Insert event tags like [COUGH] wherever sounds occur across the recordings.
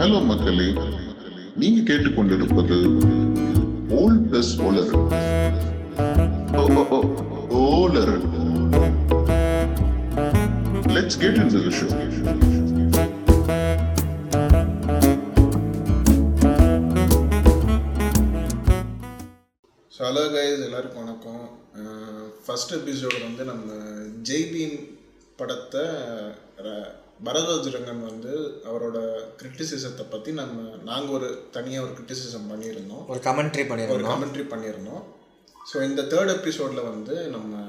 Hello மக்களே நீங்க கேட்டுக்கொண்டிருப்பது ஓல் பிளஸ் ஓலர் ஓலர் let's get in the show so hello guys எல்லாருக்கும் வணக்கம். ஃபஸ்ட் எபிசோடு வந்து நம்ம ஜெய்பீம் படத்தை பரத்வாஜ் ரங்கன் வந்து அவரோட கிரிட்டிசிசத்தை பற்றி நம்ம நாங்கள் ஒரு தனியாக ஒரு கிரிட்டிசிசம் பண்ணியிருந்தோம். ஒரு கமெண்ட்ரி ஒரு பண்ணிருந்தோம் கமெண்ட்ரி பண்ணியிருந்தோம். ஸோ இந்த தேர்ட் எபிசோடில் வந்து நம்ம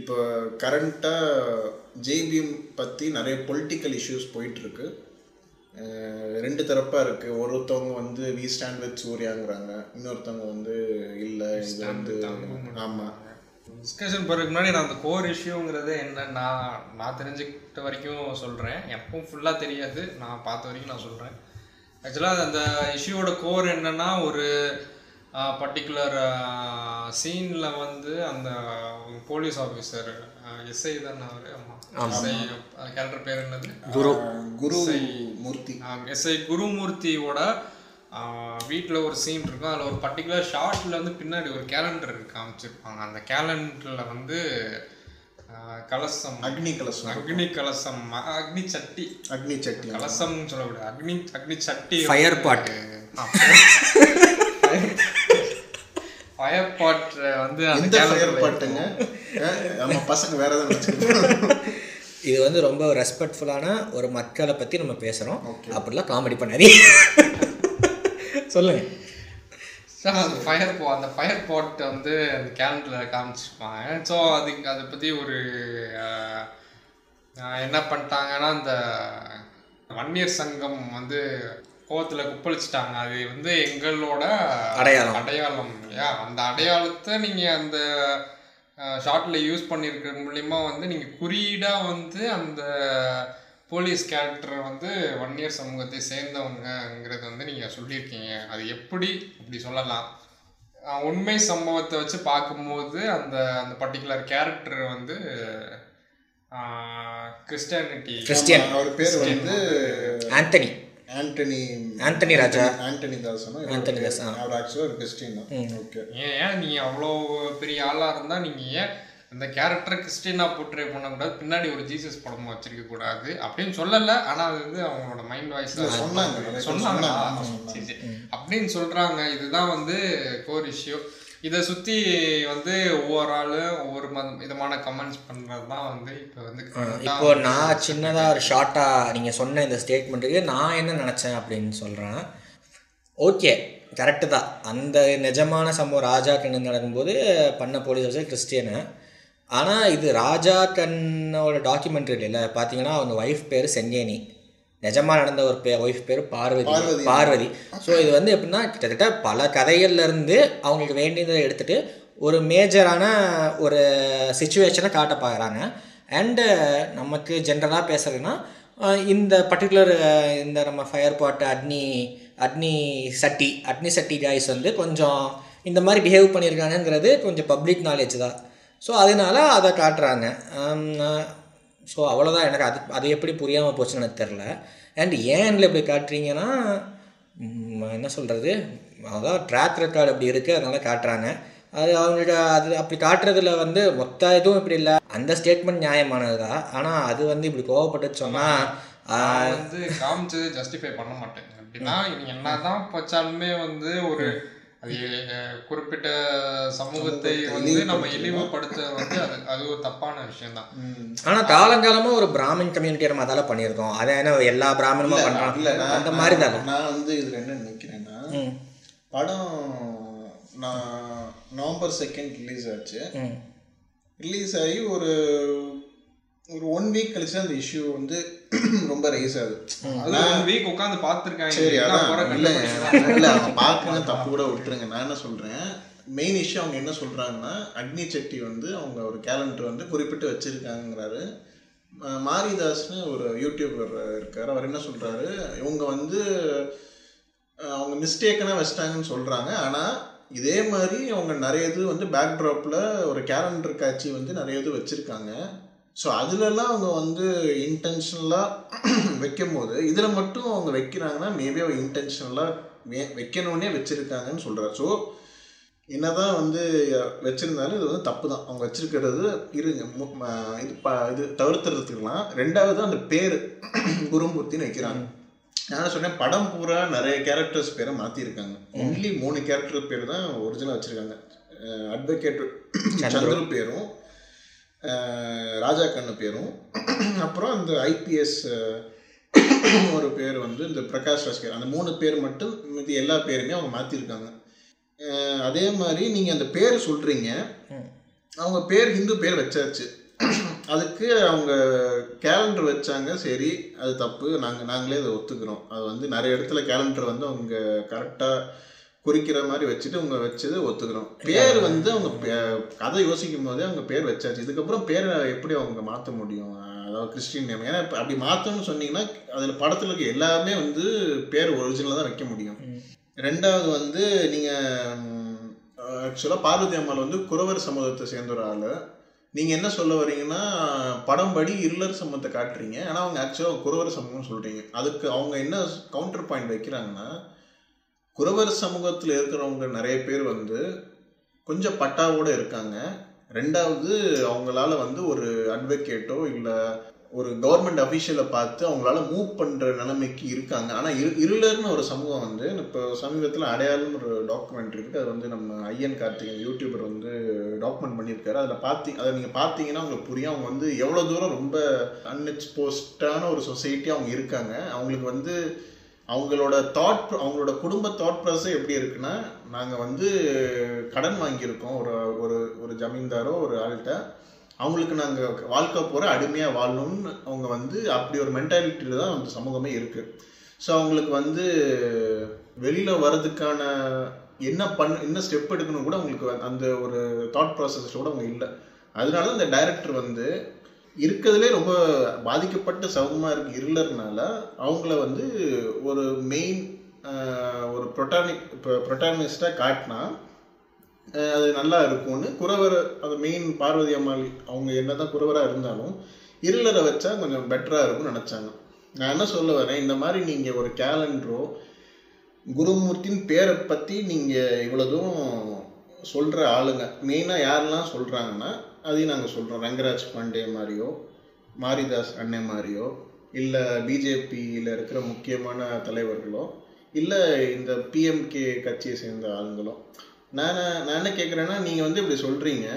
இப்போ கரண்ட்டாக ஜேபிஎம் பற்றி நிறைய பொலிட்டிக்கல் இஷ்யூஸ் போயிட்டுருக்கு. ரெண்டு தரப்பாக இருக்குது ஒருத்தவங்க வந்து வி ஸ்டாண்ட் வித் சூர்யாங்கிறாங்க. இன்னொருத்தவங்க வந்து இல்லை இது வந்து ஆமாம் டிஸ்கஷன் போகிறதுக்கு முன்னாடி நான் அந்த கோர் இஷ்யூங்கிறது என்ன நான் நான் தெரிஞ்சுக்கிட்ட வரைக்கும் சொல்கிறேன் எப்பவும் ஃபுல்லாக தெரியாது. நான் பார்த்த வரைக்கும் நான் சொல்கிறேன் ஆக்சுவலாக அந்த இஷ்யூவோட கோர் என்னன்னா ஒரு பர்டிகுலர் சீனில் வந்து அந்த போலீஸ் ஆஃபீஸர் எஸ்ஐ தானே அவர்? ஆமாம் கேரக்டர் பேர் என்னது? குரு. குரு மூர்த்தி எஸ்ஐ குருமூர்த்தியோட வீட்டில் ஒரு சீன் இருக்கும். அதில் ஒரு பர்டிகுலர் ஷார்ட்டில் வந்து பின்னாடி ஒரு கேலண்டர் காமிச்சிருப்பாங்க. அந்த கேலண்டரில் வந்து கலசம். அக்னி கலசம். அக்னி கலசம். அக்னி சட்டி. அக்னி சட்டி. கலசம்னு சொல்லக்கூடாது. அக்னி அக்னி சட்டி Fire pot. ஃபயர் பாட் வந்து அந்த ஃபயர் பாட்டுங்க நம்ம பசங்க வேற எதாவது வச்சுக்கோங்க இது வந்து ரொம்ப ரெஸ்பெக்ட்ஃபுல்லான ஒரு மக்களை பற்றி நம்ம பேசுகிறோம் அப்படிலாம் காமெடி பண்ணாதீங்க. சொல்லுங்க. ஸோ அந்த ஃபயர் போ அந்த ஃபயர் பாட் வந்து அந்த கேலண்டரில் காமிச்சிருப்பாங்க ஸோ அதுக்கு அதை பற்றி ஒரு என்ன பண்ணிட்டாங்கன்னா அந்த வன்னியர் சங்கம் வந்து கோவத்தில் குப்பளிச்சிட்டாங்க. அது வந்து எங்களோட அடையாளம். அடையாளம் இல்லையா? அந்த அடையாளத்தை நீங்கள் அந்த ஷார்ட்டில் யூஸ் பண்ணியிருக்கிறது மூலிமா வந்து நீங்கள் குறியீடாக வந்து அந்த போலீஸ் கேரக்டர் வந்து வன்னியர் சமூகத்தை சேர்ந்தவங்கங்கிறது வந்து நீங்கள் சொல்லியிருக்கீங்க. அது எப்படி அப்படி சொல்லலாம்? உண்மை சம்பவத்தை வச்சு பார்க்கும்போது அந்த அந்த பர்டிகுலர் கேரக்டர் வந்து கிறிஸ்டியானிட்டி. கிறிஸ்டியன். அவர் பேர் வந்து ஆண்டனி. ஆண்டனி. ஆண்டனி ராஜா. ஆண்டனி இவர் ஆண்டனி ஆ. அவர் ஆக்சுவலாக ஒரு கிறிஸ்டின் தான். ஓகே. ஏன் ஏன் நீங்கள் அவ்வளோ பெரிய ஆளாக இருந்தால் நீங்கள் ஏன் அந்த கேரக்டரை கிறிஸ்டினா போர்ட்ரே பண்ணக்கூடாது பின்னாடி ஒரு ஜீசஸ் படமும் வச்சிருக்க கூடாது அப்படின்னு சொல்லலை. ஆனால் அது வந்து அவங்களோட மைண்ட் வாய்ஸ் சொன்னாங்க, சொன்னாங்க. அப்படின்னு சொல்கிறாங்க இதுதான் வந்து கோர் இஷ்யூ இதை சுற்றி வந்து ஒவ்வொரு ஆளும் ஒவ்வொரு விதமான கமெண்ட்ஸ் பண்ணுறது தான் வந்து இப்போ வந்து இப்போ நான் சின்னதாக ஒரு ஷார்ட்டாக நீங்கள் சொன்ன இந்த ஸ்டேட்மெண்ட்டுக்கு நான் என்ன நினச்சேன் அப்படின்னு சொல்கிறேன் ஓகே கரெக்டு தான். அந்த நிஜமான சம்பவம் ராஜா கண்ணு நடக்கும்போது பண்ண போலீஸ் ஆஃபீஸர் கிறிஸ்டியனு. ஆனால் இது ராஜா கண்ணோட டாக்குமெண்ட்ரி இல்லை. பார்த்தீங்கன்னா அவங்க ஒய்ஃப் பேர் செங்கேனி நிஜமாக நடந்த ஒரு பே ஒய்ஃப் பேர் பார்வதி. பார்வதி. ஸோ இது வந்து எப்படின்னா கிட்டத்தட்ட பல கதைகள்ல இருந்து அவங்களுக்கு வேண்டியதை எடுத்துட்டு ஒரு மேஜரான ஒரு சுச்சுவேஷனை காட்ட பார்க்குறாங்க அண்டு நமக்கு ஜென்ரலாக பேசுறதுன்னா அஹ் இந்த பர்டிகுலர் இந்த நம்ம ஃபயர் பாட் அக்னி அக்னி சட்டி அக்னி சட்டி காய்ஸ் வந்து கொஞ்சம் இந்த மாதிரி பிஹேவ் பண்ணியிருக்காங்கங்கிறது கொஞ்சம் பப்ளிக் நாலேஜ் தான். ஸோ அதனால அதை காட்டுறாங்க. ஸோ அவ்வளோதான் எனக்கு அது அது எப்படி புரியாமல் போச்சுன்னு எனக்கு தெரில அண்ட் ஏன்ல இப்படி காட்டுறீங்கன்னா என்ன சொல்கிறது அதான் ட்ராக் ரெக்கார்டு அப்படி இருக்குது அதனால காட்டுறாங்க. அது அவங்களுக்கு அது அப்படி காட்டுறதுல வந்து மொத்த இதுவும் இப்படி இல்லை. அந்த ஸ்டேட்மெண்ட் நியாயமானது தான் ஆனால் அது வந்து இப்படி கோவப்பட்டு சொன்னால் வந்து காமிச்சது ஜஸ்டிஃபை பண்ண மாட்டேன். அப்படின்னா நீங்க என்னதான் வச்சாலுமே வந்து ஒரு அது குறிப்பிட்ட சமூகத்தை வந்து நம்ம இழிவுபடுத்த வந்து அது அது ஒரு தப்பான விஷயம் தான் ஆனால் காலங்காலமாக ஒரு பிராமின் கம்யூனிட்டியை நம்ம அதால பண்ணியிருக்கோம். அதை என்ன எல்லா பிராமணமும் நான் அந்த மாதிரி தானே? நான் வந்து இதுல என்ன நினைக்கிறேன்னா படம் நான் நவம்பர் செகண்ட் ரிலீஸ் ஆச்சு. ரிலீஸ் ஆகி ஒரு ஒரு ஒன் வீக் கழிச்சு அந்த இஷ்யூ வந்து ரொம்ப ரைஸ் ஆகுது. ஒன் வீக் உட்காந்து பார்த்துருக்காங்க. சரி அதான். இல்ல. இல்ல அவங்க பார்க்கணும் தப்பு கூட விட்டுருங்க. நான் என்ன சொல்றேன் மெயின் இஷ்யூ அவங்க என்ன சொல்றாங்கன்னா அக்னி செட்டி வந்து அவங்க ஒரு கேலண்டர் வந்து குறிப்பிட்டு வச்சிருக்காங்கிறாரு மாரிதாஸ்னு ஒரு யூடியூபர் இருக்காரு. அவர் என்ன சொல்றாரு இவங்க வந்து அவங்க மிஸ்டேக்கனாக வச்சிட்டாங்கன்னு சொல்றாங்க. ஆனா இதே மாதிரி அவங்க நிறைய இது வந்து பேக்ட்ராப்ல ஒரு கேலண்டர் காட்சி வந்து நிறைய இது வச்சிருக்காங்க. ஸோ அதுலலாம் அவங்க வந்து இன்டென்ஷனலாக [CLEARS THROAT] வைக்கும் போது இதில் மட்டும் அவங்க வைக்கிறாங்கன்னா மேபி அவங்க இன்டென்ஷனலாக வைக்கணுன்னே வச்சுருக்காங்கன்னு சொல்கிறார் ஸோ என்னதான் வந்து வச்சுருந்தாலும் இது வந்து தப்பு தான் அவங்க வச்சிருக்கிறது இருங்க இது ப இது தவிர்த்துறதுக்கலாம். ரெண்டாவது அந்த பேர் [CLEARS THROAT] குருமூர்த்தின்னு வைக்கிறாங்க. நான் சொன்னேன் படம் பூரா நிறைய கேரக்டர்ஸ் பேரை மாற்றிருக்காங்க ஒன்லி மூணு கேரக்டர் பேர் தான் ஒரிஜினல் வச்சுருக்காங்க. அட்வொகேட் சந்துரு பேரும் ராஜா கண்ணு பேரும். அப்புறம் அந்த ஐபிஎஸ் ஒரு பேர் வந்து இந்த பிரகாஷ் ராஜ்கர். அந்த மூணு பேர் மட்டும் மீதி எல்லா பேருமே அவங்க மாற்றிருக்காங்க அதே மாதிரி நீங்கள் அந்த பேர் சொல்கிறீங்க அவங்க பேர் ஹிந்து பேர் வச்சாச்சு. அதுக்கு அவங்க கேலண்டர் வச்சாங்க. சரி அது தப்பு. நாங்கள் நாங்களே அதை ஒத்துக்கிறோம். அது வந்து நிறைய இடத்துல கேலண்டர் வந்து அவங்க கரெக்டாக குறிக்கிற மாதிரி வச்சுட்டு அவங்க வச்சது ஒத்துக்கிறோம். பேர் வந்து அவங்க கதை யோசிக்கும் போதே அவங்க பேர் வச்சாச்சு. இதுக்கப்புறம் பேரை எப்படி அவங்க மாற்ற முடியும்? அதாவது கிறிஸ்டின் நேம். ஏன்னா அப்படி மாற்றணும்னு சொன்னீங்கன்னா அதில் படத்தில் இருக்க எல்லாமே வந்து பேர் ஒரிஜினலாக தான் வைக்க முடியும். ரெண்டாவது வந்து நீங்கள் ஆக்சுவலாக பார்வதி அம்மாள் வந்து குறவர் சமூகத்தை சேர்ந்த ஒரு ஆள். நீங்கள் என்ன சொல்ல வரீங்கன்னா படம் படி இருளர் சமூகத்தை காட்டுறீங்க. ஆனால் அவங்க ஆக்சுவலாக குறவர் சமூகம் சொல்கிறீங்க அதுக்கு அவங்க என்ன கவுண்டர் பாயிண்ட் வைக்கிறாங்கன்னா குறவர் சமூகத்தில் இருக்கிறவங்க நிறைய பேர் வந்து கொஞ்சம் பட்டாவோடு இருக்காங்க. ரெண்டாவது அவங்களால வந்து ஒரு அட்வொகேட்டோ இல்லை ஒரு கவர்மெண்ட் அஃபீஷியலை பார்த்து அவங்களால மூவ் பண்ணுற நிலைமைக்கு இருக்காங்க. ஆனால் இரு இருளர்னு ஒரு சமூகம் வந்து இப்போ சமீபத்தில் அடையாளம் ஒரு டாக்குமெண்ட் இருக்குது அது வந்து நம்ம ஐயன் கார்த்திகன் யூடியூபர் வந்து டாக்குமெண்ட் பண்ணியிருக்காரு. அதில் பார்த்தி அதை நீங்கள் பார்த்தீங்கன்னா உங்களுக்கு புரியும். அவங்க வந்து எவ்வளோ தூரம் ரொம்ப அன்எக்ஸ்போஸ்டான ஒரு சொசைட்டி அவங்க இருக்காங்க. அவங்களுக்கு வந்து அவங்களோட தாட் அவங்களோட குடும்ப தாட் ப்ராசஸ் எப்படி இருக்குன்னா நாங்கள் வந்து கடன் வாங்கியிருக்கோம். ஒரு ஒரு ஒரு ஜமீன்தாரோ ஒரு ஆள்கிட்ட. அவங்களுக்கு நாங்கள் வாழ்க்கை போகிற அடிமையாக வாழணும்னு அவங்க வந்து அப்படி ஒரு மென்டாலிட்டியில் தான் அந்த சமூகமே இருக்குது ஸோ அவங்களுக்கு வந்து வெளியில் வர்றதுக்கான என்ன பண்ண என்ன ஸ்டெப் எடுக்கணும் கூட அவங்களுக்கு அந்த ஒரு தாட் ப்ராசஸில் கூட அவங்க இல்லை. அதனால தான் இந்த டைரக்டர் வந்து இருக்கிறதுலே ரொம்ப பாதிக்கப்பட்ட சமூகமாக இருக்கு இருளர்னால அவங்கள வந்து ஒரு மெயின் ஒரு ப்ரொட்டானிக் இப்போ ப்ரொட்டானிஸ்டாக காட்டினா அது நல்லா இருக்கும்னு குறவர் அந்த மெயின் பார்வதி அம்மாள் அவங்க என்னதான் குறவராக இருந்தாலும் இருளரை வச்சா கொஞ்சம் பெட்டராக இருக்கும்னு நினச்சாங்க. நான் என்ன சொல்ல வரேன்? இந்த மாதிரி நீங்கள் ஒரு கேலண்டரோ குருமூர்த்தின் பேரை பற்றி நீங்கள் இவ்வளோ தூரம் சொல்கிற ஆளுங்க மெயினாக யாரெல்லாம் சொல்கிறாங்கன்னா அதையும் நாங்கள் சொல்கிறோம் ரங்கராஜ் பாண்டே மாதிரியோ மாரிதாஸ் அண்ணே மாதிரியோ இல்லை பிஜேபியில் இருக்கிற முக்கியமான தலைவர்களோ இல்லை இந்த பிஎம்கே கட்சியை சேர்ந்த ஆளுங்களோ. நான் நான் என்ன கேட்குறேன்னா நீங்கள் வந்து இப்படி சொல்கிறீங்க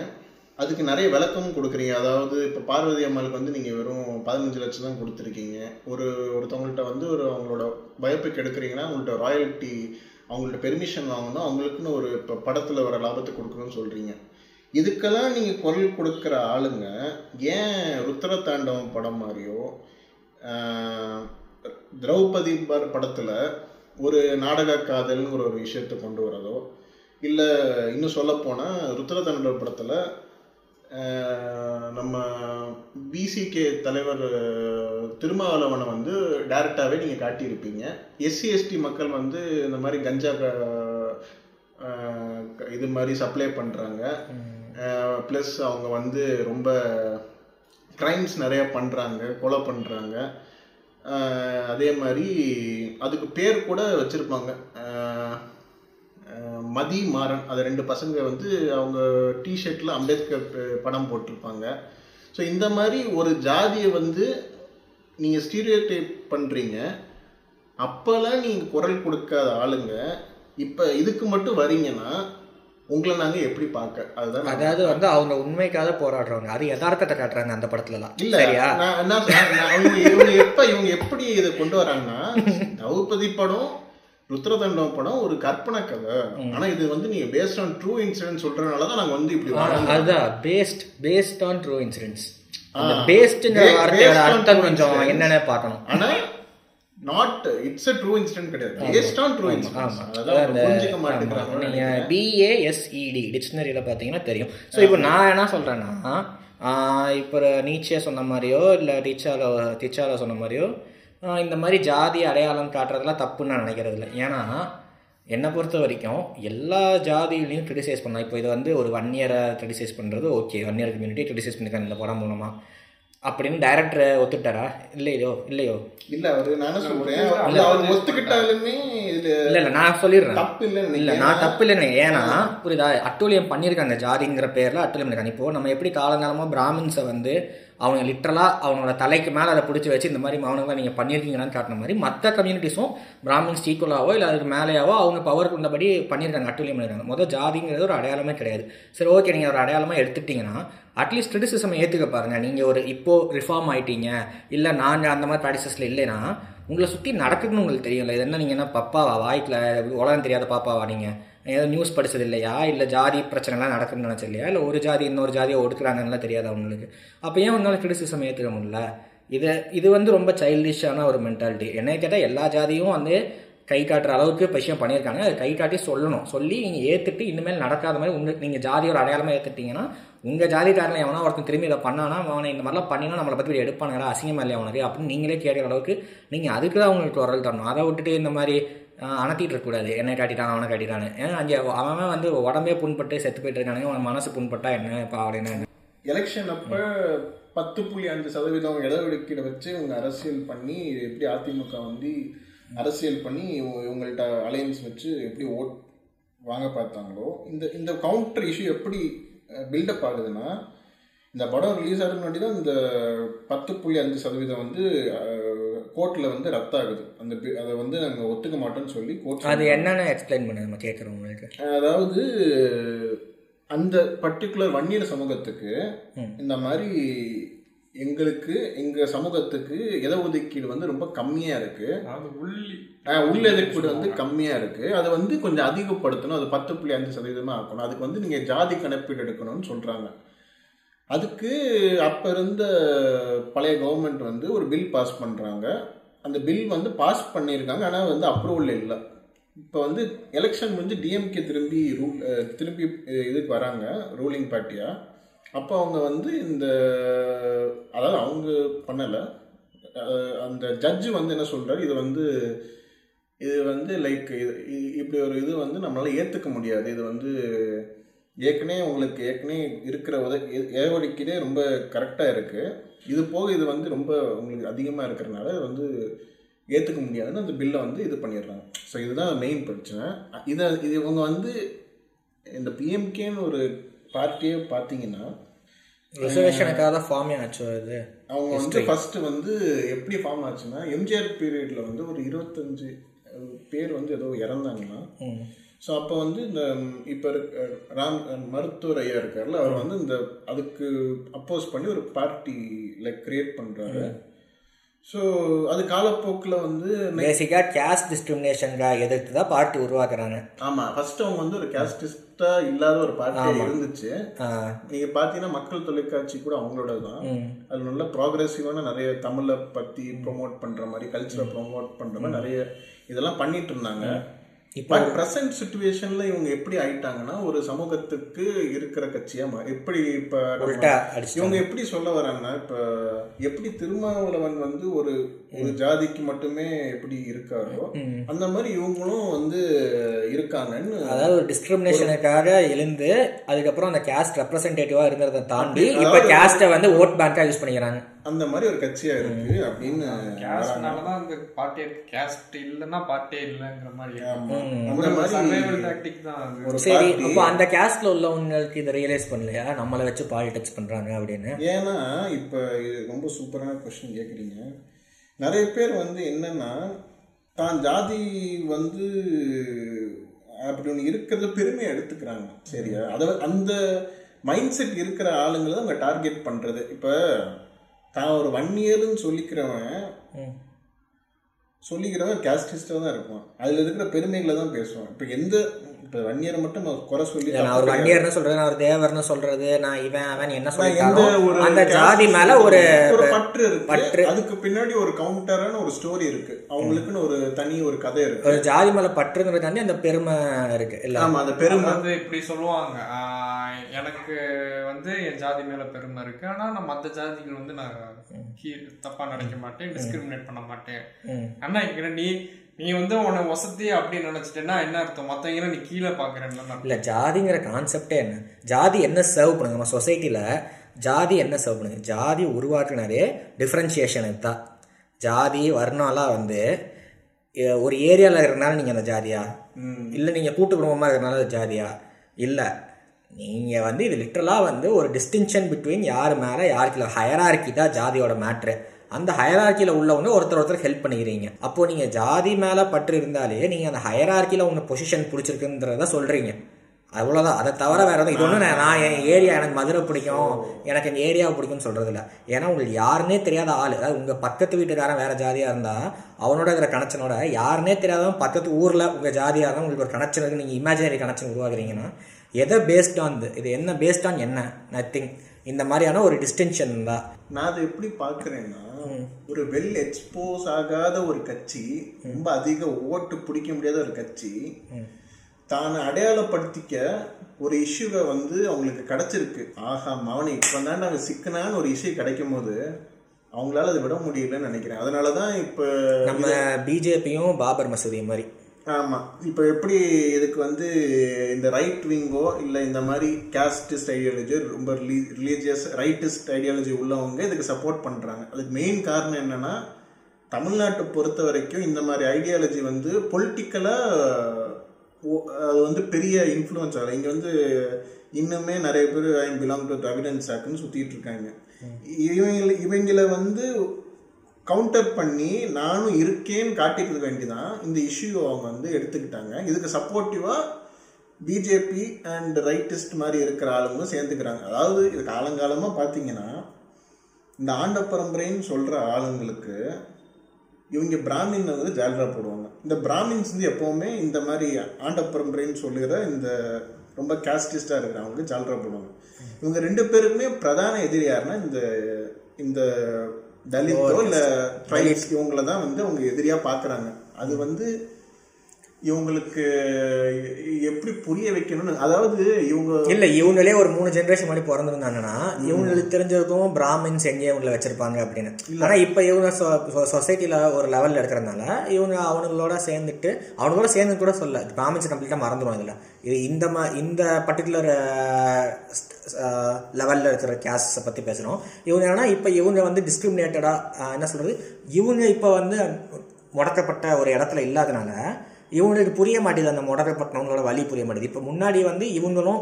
அதுக்கு நிறைய விளக்கமும் கொடுக்குறீங்க. அதாவது இப்போ பார்வதி அம்மாளுக்கு வந்து நீங்கள் வெறும் பதினஞ்சு லட்சம் தான் கொடுத்துருக்கீங்க. ஒரு ஒருத்தவங்கள்ட்ட வந்து ஒரு அவங்களோட பயோபிக் எடுக்கிறீங்கன்னா அவங்கள்ட்ட ராயல்ட்டி அவங்கள்ட்ட பெர்மிஷன் வாங்கணும். அவங்களுக்குன்னு ஒரு இப்போ படத்தில் வர லாபத்தை கொடுக்கணும்னு சொல்கிறீங்க இதுக்கெல்லாம் நீங்கள் குரல் கொடுக்குற ஆளுங்க ஏன் ருத்ர தாண்டவம் படம் மாதிரியோ திரௌபதி படத்தில் ஒரு நாடக காதல்ங்கிற ஒரு விஷயத்தை கொண்டு வரதோ இல்லை இன்னும் சொல்லப்போனால் ருத்ரதாண்டவ படத்தில் நம்ம பிசிகே தலைவர் திருமாவளவனை வந்து டைரெக்டாகவே நீங்கள் காட்டியிருப்பீங்க. எஸ்சி எஸ்டி மக்கள் வந்து இந்த மாதிரி கஞ்சா இது மாதிரி சப்ளை பண்ணுறாங்க ப்ளஸ் அவங்க வந்து ரொம்ப க்ரைம்ஸ் நிறைய பண்ணுறாங்க கொலை பண்ணுறாங்க அதே மாதிரி அதுக்கு பேர் கூட வச்சுருப்பாங்க. மதி மாறன். அது ரெண்டு பசங்க வந்து அவங்க டிஷர்ட்டில் அம்பேத்கர் படம் போட்டிருப்பாங்க. ஸோ இந்த மாதிரி ஒரு ஜாதியை வந்து நீங்கள் ஸ்டீரியோ டைப் பண்ணுறீங்க அப்போல்லாம் நீங்கள் குரல் கொடுக்காத ஆளுங்க. இப்போ இதுக்கு மட்டும் வரீங்கன்னா உங்களை நாங்கள் எப்படி பார்க்க அதுதான் அதாவது வந்து அவங்க உண்மைக்காக போராடுறவங்க. அது யதார்த்தத்தை காட்டுறாங்க அந்த படத்துலலாம். இல்ல சரியா? நான் அவங்க இவங்க எப்ப இவங்க எப்படி இதை கொண்டு வராங்கன்னா திரௌபதி படம் ருத்ரதண்டம் படம் ஒரு கற்பனை கதை. ஆனா இது வந்து நீங்க பேஸ்ட் ஆன் ட்ரூ இன்சிடென்ட் சொல்றதுனால தான் நாங்க வந்து இப்படி வரோம் அதுதான். Based based on true incidents. பேஸ்ட்ங்கிற வார்த்தையோட அர்த்தம் கொஞ்சம். என்னென்ன பார்க்கணும். ஆனா not it's a true incident கிடையாது. Based on true incident. அதான் புரிஞ்சுக்க. மாட்டேங்கிறாங்க. நீங்க பிஏஎஸ்இடி டிக்ஷனரியில் பார்த்தீங்கன்னா தெரியும். ஸோ இப்போ நான் என்ன சொல்கிறேன்னா இப்போ நீச்சே சொன்ன மாதிரியோ இல்லை டிச்சாலோ டிச்சாலோ சொன்ன மாதிரியோ இந்த மாதிரி ஜாதி அடையாளம் காட்டுறதுலாம் தப்புன்னு நான் நினைக்கிறது இல்லை ஏன்னா என்னை பொறுத்த வரைக்கும் எல்லா ஜாதியிலையும் கிரிட்டிசைஸ் பண்ணலாம். இப்போ இது வந்து ஒரு ஒன் இயரை கிரிட்டிசைஸ் பண்ணுறது okay one year community criticise பண்ணியிருக்காங்க இந்த படம் மூலமாக அப்படின்னு டைரக்டர் ஒத்துட்டாரா இல்லையோ இல்லையோ? இல்ல அவரு நான் என்ன சொல்றேன்? அவர் அவர் ஒத்துக்கிட்டாலுமே இல்ல இல்ல நான் சொல்லிடுறேன். தப்பு இல்ல நினைக்கிறேன். நான் தப்பு இல்லைன்னு ஏன்னா புரியுதா? அட்டூழியம் பண்ணியிருக்காங்க ஜாதிங்கிற பேர்ல அட்டூழியம் பண்ணிருக்காங்க இப்போ நம்ம எப்படி காலங்காலமா பிராமின்ஸை வந்து அவங்க லிட்டரலா அவங்களோட தலைக்கு மேல அதை பிடிச்சி வச்சு இந்த மாதிரி மௌனங்களை நீங்க பண்ணியிருக்கீங்களான்னு காட்டின மாதிரி மற்ற கம்யூனிட்டிஸும் பிராமின்ஸ் ஈக்குவலாவோ இல்லை அதுக்கு மேலேயாவோ அவங்க பவருக்கு உள்ளபடி பண்ணியிருக்காங்க அட்டூழியம் பண்ணியிருக்காங்க. முதல் ஜாதிங்கிறது ஒரு அடையாளமே கிடையாது. சரி ஓகே நீங்க ஒரு அடையாளமா எடுத்துட்டீங்கன்னா அட்லீஸ்ட் கிரிட்டிசிசம் ஏற்றுக்க பாருங்க. நீங்கள் ஒரு இப்போ ரிஃபார்ம் ஆகிட்டீங்க இல்லை நாங்கள் அந்த மாதிரி ப்ராக்டிசஸில் இல்லைன்னா உங்களை சுற்றி நடக்குதுன்னு உங்களுக்கு தெரியும்ல. இது என்ன நீங்கள் என்ன பப்பாவா? வாய்க்கில் உலகம் தெரியாத பாப்பாவா நீங்கள் ஏதோ நியூஸ் படிச்சது இல்லையா? இல்லை ஜாதி பிரச்சனைலாம் நடக்குதுன்னு நினச்சது இல்லையா? இல்லை ஒரு ஜாதி இன்னொரு ஜாதியை ஒடுக்குறாங்கன்னா தெரியாது அவங்களுக்கு அப்போ ஏன் உங்களால் கிரிட்டிசிசம் ஏற்றுக்க முடியல? இதை இது வந்து ரொம்ப சைல்டிஷான ஒரு மென்டாலிட்டி என்னை கேட்டால் எல்லா ஜாதியும் வந்து கை காட்டுற அளவுக்கு விஷயம் பண்ணியிருக்காங்க. அதை கை காட்டி சொல்லணும். சொல்லி நீங்கள் ஏற்றுட்டு இனிமேல் நடக்காத மாதிரி உங்களுக்கு நீங்கள் ஜாதியோட அடையாளமாக ஏற்றுட்டிங்கன்னா உங்கள் ஜாதிக்காரன் எவனா ஒருத்தன் திரும்பி இதை பண்ணானா அவனை இந்த மாதிரிலாம் பண்ணினா நம்மளை பற்றி எடுப்பானுங்களா அசிங்கமாக இல்லையா அவனுக்கு அப்படின்னு நீங்களே கேட்குற அளவுக்கு நீங்கள் அதுக்கு தான் அவங்களுக்கு குரல் தரணும். அதை விட்டுட்டு இந்த மாதிரி அணத்திட்டு இருக்கக்கூடாது. என்னை காட்டிட்டான் அவனை காட்டிட்டான்னு. ஏன்னா அங்கே அவன் வந்து உடம்பே புண்பட்டு செத்து போயிட்டு இருக்கானுங்க. அவன் மனசு புண்பட்டா என்ன இப்போ அப்படின்னு எலெக்ஷன் அப்போ பத்து புள்ளி அஞ்சு சதவீதம் இடஒதுக்கீடு வச்சு இவங்க அரசியல் பண்ணி எப்படி அதிமுக வந்து அரசியல் பண்ணி இவங்க- இவங்கள்ட்ட அலையன்ஸ் வச்சு எப்படி ஓட் வாங்க பார்த்தாங்களோ இந்த இந்த கவுண்டர் இஷ்யூ எப்படி பில்டப் ஆகுதுன்னா இந்த படம் ரிலீஸ் ஆகிறதுக்கு முன்னாடி தான் இந்த பத்து புள்ளி அஞ்சு சதவீதம் வந்து கோர்ட்டில் வந்து ரத்தாகுது. அந்த bi- அதை வந்து நாங்கள் ஒத்துக்க மாட்டோம்னு சொல்லி கோர்ட் அது என்னன்னு எக்ஸ்பிளைன் பண்ணு நம்ம கேட்குறவங்களுக்கு அதாவது அந்த பர்டிகுலர் வன்னியர் சமூகத்துக்கு. இந்த மாதிரி எங்களுக்கு எங்க சமூகத்துக்கு இடஒதுக்கீடு வந்து ரொம்ப கம்மியா இருக்கு. அதாவது உள்ளி. உள்ளொதுக்கீடு வந்து கம்மியா இருக்கு. அதை வந்து கொஞ்சம் அதிகப்படுத்தணும். அது பத்து புள்ளி அஞ்சு சதவீதமா ஆக்கணும். அதுக்கு வந்து நீங்க ஜாதி கணப்பீடு எடுக்கணும்னு சொல்றாங்க. அதுக்கு அப்ப இருந்த பழைய கவர்மெண்ட் வந்து ஒரு பில் பாஸ் பண்றாங்க. அந்த பில் வந்து பாஸ் பண்ணியிருக்காங்க. ஆனால் வந்து அப்ரூவல் இல்லை. இப்போ வந்து எலெக்ஷன் முடிஞ்சு டிஎம்கே திரும்பி ரூல் திரும்பி இதுக்கு வராங்க. ரூலிங் பார்ட்டியா அப்போ அவங்க வந்து இந்த அதாவது அவங்க பண்ணலை. அந்த ஜட்ஜு வந்து என்ன சொல்கிறார் இது வந்து இது வந்து லைக் இது இ- இப்படி ஒரு இது வந்து நம்மளால் ஏற்றுக்க முடியாது. இது வந்து ஏற்கனவே உங்களுக்கு ஏற்கனவே இருக்கிற உத ஏவடிக்கிறே ரொம்ப கரெக்டாக இருக்குது இது போக இது வந்து ரொம்ப உங்களுக்கு அதிகமாக இருக்கிறனால இது வந்து ஏற்றுக்க முடியாதுன்னு அந்த பில்லை வந்து இது பண்ணிடுறாங்க. ஸோ இதுதான் மெயின் பிரச்சனை. இதை இது இவங்க வந்து இந்த பிஎம்கேன்னு ஒரு பார்ட்டியே பார்த்தீங்கன்னா ரிசர்வேஷனுக்காக தான் ஃபார்மே ஆச்சு அது. அவங்க வந்து ஃபர்ஸ்ட் வந்து எப்படி ஃபார்ம் ஆச்சுன்னா எம்ஜிஆர் பீரியட்ல வந்து ஒரு இருபத்தஞ்சு பேர் வந்து ஏதோ இறந்தாங்கன்னா. ஸோ அப்போ வந்து இந்த இப்போ இருக்க ராம் மருத்துவர் ஐயா இருக்கார்ல அவர் வந்து இந்த அதுக்கு அப்போஸ் பண்ணி ஒரு பார்ட்டி லைக் கிரியேட் பண்ணுறாரு ஸோ அது காலப்போக்கில் வந்து பேசிக்காக கேஸ்ட் டிஸ்கிரிமினேஷனுக்காக எதிர்த்து தான் பார்ட்டி உருவாக்குறாங்க. ஆமாம் ஃபர்ஸ்ட் அவங்க வந்து ஒரு கேஸ்டிஸ்டாக இல்லாத ஒரு பார்ட்டியாக இருந்துச்சு. நீங்கள் பார்த்தீங்கன்னா மக்கள் தொலைக்காட்சி கூட அவங்களோட தான். அது நல்ல ப்ராக்ரெசிவான நிறைய தமிழை பற்றி ப்ரோமோட் பண்ணுற மாதிரி கல்ச்சரை ப்ரோமோட் பண்ணுற மாதிரி நிறைய இதெல்லாம் பண்ணிட்டு இருந்தாங்க. இப்போ ப்ரெசன்ட் சுச்சுவேஷனில் இவங்க எப்படி ஆயிட்டாங்கன்னா ஒரு சமூகத்துக்கு இருக்கிற கட்சியா மா- எப்படி இப்போ இவங்க எப்படி சொல்ல வராங்கன்னா இப்போ எப்படி திருமாவளவன் வந்து ஒரு ஒரு ஜாதிக்கு மட்டுமே எப்படி இருக்காரோ அந்த மாதிரி இவங்களும் வந்து இருக்காங்கன்னு அதாவது ஒரு டிஸ்கிரிமினேஷனுக்காக எழுந்து அதுக்கப்புறம் அந்த கேஸ்ட் ரெப்ரசன்டேட்டிவா இருந்ததை தாண்டி இப்போ கேஸ்ட்டை வந்து ஓட் பேங்காக யூஸ் பண்ணிக்கிறாங்க. அந்த மாதிரி ஒரு கட்சியா இருக்கு அப்படின்னு கேஸ்ட்னால தான் அந்த பார்ட்டி இருக்கு கேஸ்ட் இல்லைன்னா பார்ட்டியே இல்லைங்கிற மாதிரி. அந்த மாதிரி டாக்டிக் தான் சரி அப்போ அந்த கேஸ்ட்ல உள்ளவங்களுக்கு இதை ரியலைஸ் பண்ணலையா? நம்மளை வச்சு பாலிடிக்ஸ் பண்றாங்க அப்படின்னு. ஏன்னா இப்போ இது ரொம்ப சூப்பரான கொஸ்டின் கேட்குறீங்க நிறைய பேர் வந்து என்னன்னா தான் ஜாதி வந்து அப்படி ஒன்று இருக்கிறது பெருமையை எடுத்துக்கிறாங்க. சரியா? அதை அந்த மைண்ட் செட் இருக்கிற ஆளுங்களை தான் அவங்க டார்கெட் பண்ணுறது இப்போ தான் ஒரு ஒன் இயர்னு சொல்லிக்கிறவன். சொல்லிக்கிறவன் கேஸ்டிஸ்டாக தான் இருப்பான். அதில் இருக்கிற பெருமைகளை தான் பேசுவான். இப்போ எந்த இப்போ ஒன் இயரை மட்டும் நான் குறை சொல்லி நான் ஒரு வன்னியர்னு சொல்றது நான் ஒரு தேவர்னு சொல்றது நான் இவன் அவன் என்ன ஒரு அந்த ஜாதி மேல ஒரு ஒரு பற்று இருக்கு. பற்று. அதுக்கு பின்னாடி ஒரு கவுண்டரான ஒரு ஸ்டோரி இருக்கு. அவங்களுக்குன்னு ஒரு தனி ஒரு கதை இருக்கு. ஒரு ஜாதி மேல பற்றுங்கிறது தாண்டி அந்த பெருமை இருக்கு இல்ல ஆமா அந்த பெருமை. வந்து இப்படி சொல்லுவாங்க. எனக்கு வந்து என் ஜாதி மேல பெருமை இருக்கு. ஆனா நான் மத்த ஜாதிகள் வந்து நான் கீழ் தப்பா நினைக்க மாட்டேன் டிஸ்கிரிமினேட் பண்ண மாட்டேன். அண்ணா இங்க நீ நீ வந்து உன்னை வசதி அப்படின்னு நினைச்சிட்டேன்னா என்ன அர்த்தம்? மத்தவங்க நீ கீழே பாக்குறேன்னு இல்ல ஜாதிங்கிற கான்செப்டே என்ன? ஜாதி என்ன சர்வ் பண்ணுங்க நம்ம சொசைட்டில ஜாதி என்ன சர்வ் பண்ணுது? ஜாதி உருவாக்குனதே டிஃப்ரென்ஷியேஷனுக்கு தான். ஜாதி வர்ணம்லாம் வந்து ஒரு ஏரியாவில் இருக்கிறனால நீங்கள் அந்த ஜாதியா? இல்லை நீங்கள் கூட்டு குடும்பமாக இருக்கிறனால அது ஜாதியா? இல்லை. நீங்கள் வந்து இது லிட்ரலாக வந்து ஒரு டிஸ்டிங்ஷன் பிட்வீன் யார் மேலே யாருக்கு இல்லை தான் ஜாதியோட மேட்ரு அந்த ஹயரார்க்கியில் உள்ளவங்க ஒருத்தர் ஒருத்தர் ஹெல்ப் பண்ணிக்கிறீங்க. அப்போது நீங்கள் ஜாதி மேலே பற்று இருந்தாலே நீங்கள் அந்த ஹயரார்க்கியில் உங்கள் பொசிஷன் பிடிச்சிருக்குன்றத சொல்கிறீங்க அவ்வளோதான் அதை தவிர வேறு எதுவும் இது ஒன்றும் நான் என் ஏரியா எனக்கு மதுரை பிடிக்கும். எனக்கு என் ஏரியாவை பிடிக்கும்னு சொல்கிறது இல்லை. ஏன்னா உங்களுக்கு யாருன்னே தெரியாத ஆள். அதாவது உங்கள் பக்கத்து வீட்டுக்காரன் வேறு ஜாதியாக இருந்தால் அவனோட இருக்கிற கனெக்ஷனோட யாருன்னே தெரியாதவன் பக்கத்து ஊரில் உங்கள் ஜாதியாக இருந்தால் உங்களுக்கு ஒரு கனெக்ஷன் இருக்குது நீங்கள் இமேஜினரி கனெக்ஷன் உருவாக்குறீங்கன்னா எதை பேஸ்ட் ஆன் இது என்ன பேஸ்ட் ஆன் என்ன? நத்திங் இந்த மாதிரியான ஒரு டிஸ்டிங்ஷன் தான். நான் அதை எப்படி பார்க்குறேன்னா ஒரு வெல் எக்ஸ்போஸ் ஆகாத ஒரு கட்சி ரொம்ப அதிக ஓட்டு பிடிக்க முடியாத ஒரு கட்சி தான் அடையாளப்படுத்திக்க ஒரு இஷ்யூவை வந்து அவங்களுக்கு கிடைச்சிருக்கு. ஆஹா மவனி இப்போ தான் நாங்கள் சிக்கனான ஒரு இஷ்யூ கிடைக்கும் போது அவங்களால அதை விட முடியலன்னு நினைக்கிறேன். அதனால தான் இப்போ நம்ம பிஜேபியும் பாபர் மசூதி மாதிரி. ஆமாம் இப்போ எப்படி இதுக்கு வந்து இந்த ரைட் விங்கோ இல்லை இந்த மாதிரி கேஸ்டிஸ்ட் ஐடியாலஜி ரொம்ப ரிலீஜியஸ் ரைட்டிஸ்ட் ஐடியாலஜி உள்ளவங்க இதுக்கு சப்போர்ட் பண்ணுறாங்க அதுக்கு மெயின் காரணம் என்னன்னா தமிழ்நாட்டை பொறுத்த வரைக்கும் இந்த மாதிரி ஐடியாலஜி வந்து பொலிட்டிக்கலாக அது வந்து பெரிய இன்ஃப்ளூயன்ஸ் ஆகலை இங்கே வந்து இன்னுமே நிறைய பேர் ஐ பிலாங் டு திராவிடன் சாக்குன்னு சுற்றிட்டு இருக்காங்க. இவங்க இவங்களை வந்து கவுண்டர் பண்ணி நானும் இருக்கேன்னு காட்டிக்கிறது வேண்டிதான். இந்த இஷ்யூ அவங்க வந்து எடுத்துக்கிட்டாங்க. இதுக்கு சப்போர்ட்டிவாக பிஜேபி அண்ட் ரைட்டிஸ்ட் மாதிரி இருக்கிற ஆளுங்களும் சேர்ந்துக்கிறாங்க. அதாவது இது காலங்காலமாக பார்த்தீங்கன்னா இந்த ஆண்ட பரம்பரைன்னு சொல்கிற ஆளுங்களுக்கு இவங்க பிராமின் வந்து ஜால்ரா போடுவாங்க. இந்த பிராமின்ஸ் வந்து எப்போவுமே இந்த மாதிரி ஆண்ட பரம்பரைன்னு சொல்லுகிற இந்த ரொம்ப கேஸ்டிஸ்டாக இருக்கிறவங்களுக்கு ஜால்ரா போடுவாங்க. இவங்க ரெண்டு பேருக்குமே பிரதான எதிரி யாருன்னா இந்த இந்த தலித்தோ இல்லை ட்ரைப்ஸ் இவங்கள தான் வந்து அவங்க எதிரியாக பார்க்குறாங்க அது வந்து இவங்களுக்கு எப்படி புரிய வைக்கணும்னு அதாவது இவங்க இல்லை இவங்களே ஒரு மூணு ஜென்ரேஷன் மாதிரி பிறந்திருந்தாங்கன்னா இவங்களுக்கு தெரிஞ்சிருக்கும் பிராமின்ஸ் எங்கே இவங்களை வச்சிருப்பாங்க அப்படின்னு. ஆனால் இப்போ இவங்க சொசைட்டியில் ஒரு லெவலில் இருக்கிறதுனால இவங்க அவனுங்களோட சேர்ந்துட்டு அவனுங்களோட சேர்ந்து கூட சொல்ல பிராமின்ஸ் கம்ப்ளீட்டாக மறந்துடும் இதில் இது இந்த மா இந்த பர்டிகுலர் லெவலில் இருக்கிற கேஸ்ஸை பற்றி பேசுகிறோம் இவங்க என்னன்னா இப்போ இவங்க வந்து டிஸ்கிரிமினேட்டடாக என்ன சொல்கிறது இவங்க இப்போ வந்து முடக்கப்பட்ட ஒரு இடத்துல இல்லாதனால இவங்களுக்கு புரிய மாட்டேது அந்த முடக்கப்பட்டவங்களோட வழி புரிய மாட்டேது இப்போ முன்னாடி வந்து இவங்களும்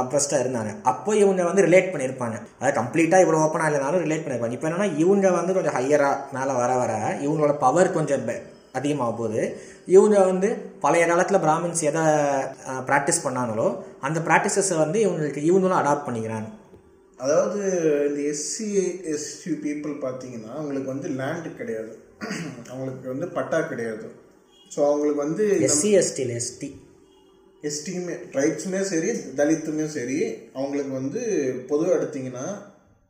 அப்ரஸ்டாக இருந்தாங்க. அப்போ இவங்க வந்து ரிலேட் பண்ணியிருப்பாங்க. அதை கம்ப்ளீட்டாக இவ்வளோ ஓப்பனாக இல்லைனாலும் ரிலேட் பண்ணியிருப்பாங்க. இப்போ என்னன்னா இவங்க வந்து கொஞ்சம் ஹையராக மேலே வர வர இவங்களோட பவர் கொஞ்சம் அதிகமாக போகுது. இவங்க வந்து பழைய காலத்தில் பிராமின்ஸ் எதை ப்ராக்டிஸ் பண்ணாங்களோ அந்த ப்ராக்டிசஸை வந்து இவங்களுக்கு இவங்களும் அடாப்ட் பண்ணிக்கிறாங்க. அதாவது இந்த எஸ்சி எஸ்டி பீப்புள் பார்த்தீங்கன்னா அவங்களுக்கு வந்து லேண்டு கிடையாது. [CLEARS THROAT] அவங்களுக்கு வந்து பட்டா கிடையாது. ஸோ அவங்களுக்கு வந்து எஸ்சி எஸ்டியில் எஸ்டி எஸ்டியுமே ட்ரைப்ஸுமே சரி தலித்துமே சரி அவங்களுக்கு வந்து பொதுவாக எடுத்தீங்கன்னா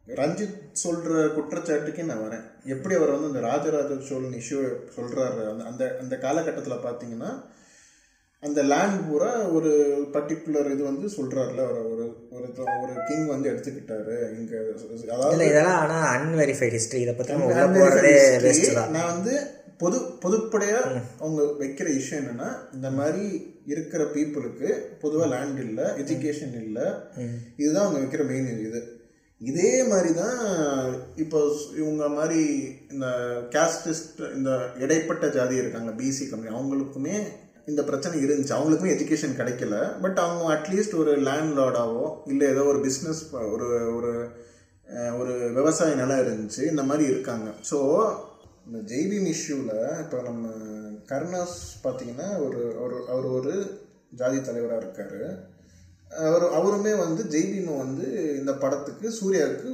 ரஞ்சித் சொல்கிற குற்றச்சாட்டுக்கே நான் வரேன். எப்படி அவர் வந்து அந்த ராஜராஜ சோழன் இஷ்யூ சொல்கிறாரு அந்த அந்த அந்த காலகட்டத்தில் பார்த்தீங்கன்னா அந்த லேண்ட் பூரா ஒரு பர்டிகுலர் இது வந்து சொல்கிறாருல ஒரு ஒரு ஒரு ஒரு கிங் வந்து எடுத்துக்கிட்டாரு. இங்கே அதாவது இதெல்லாம் ஆனால் அன்வெரிஃபைட் ஹிஸ்ட்ரி இதை பற்றி நான் வந்து பொது பொதுப்படையா அவங்க வைக்கிற விஷயம் என்னன்னா இந்த மாதிரி இருக்கிற பீப்புளுக்கு பொதுவா லேண்ட் இல்ல எஜுகேஷன் இல்ல இதுதான் அவங்க வைக்கிற மெயின் இது. இதே மாதிரி தான் இப்போ இவங்க மாதிரி இந்த கேஸ்டிஸ்ட் இந்த இடைப்பட்ட ஜாதி இருக்காங்க பிசி கம்பெனி அவங்களுக்குமே இந்த பிரச்சனை இருந்துச்சு. அவங்களுக்குமே எஜுகேஷன் கிடைக்கல. பட் அவங்க அட்லீஸ்ட் ஒரு லேண்ட் லார்டாவோ இல்லை ஏதோ ஒரு பிஸ்னஸ் ஒரு ஒரு ஒரு விவசாய நிலம் இருந்துச்சு இந்த மாதிரி இருக்காங்க. ஸோ இந்த ஜெய்பீம் இஷ்யூவில் இப்போ நம்ம கருணாஸ் பார்த்தீங்கன்னா ஒரு ஒரு அவர் ஒரு ஜாதி தலைவராக இருக்கார். அவர் அவருமே வந்து ஜெய்பீமை வந்து இந்த படத்துக்கு சூர்யாவுக்கு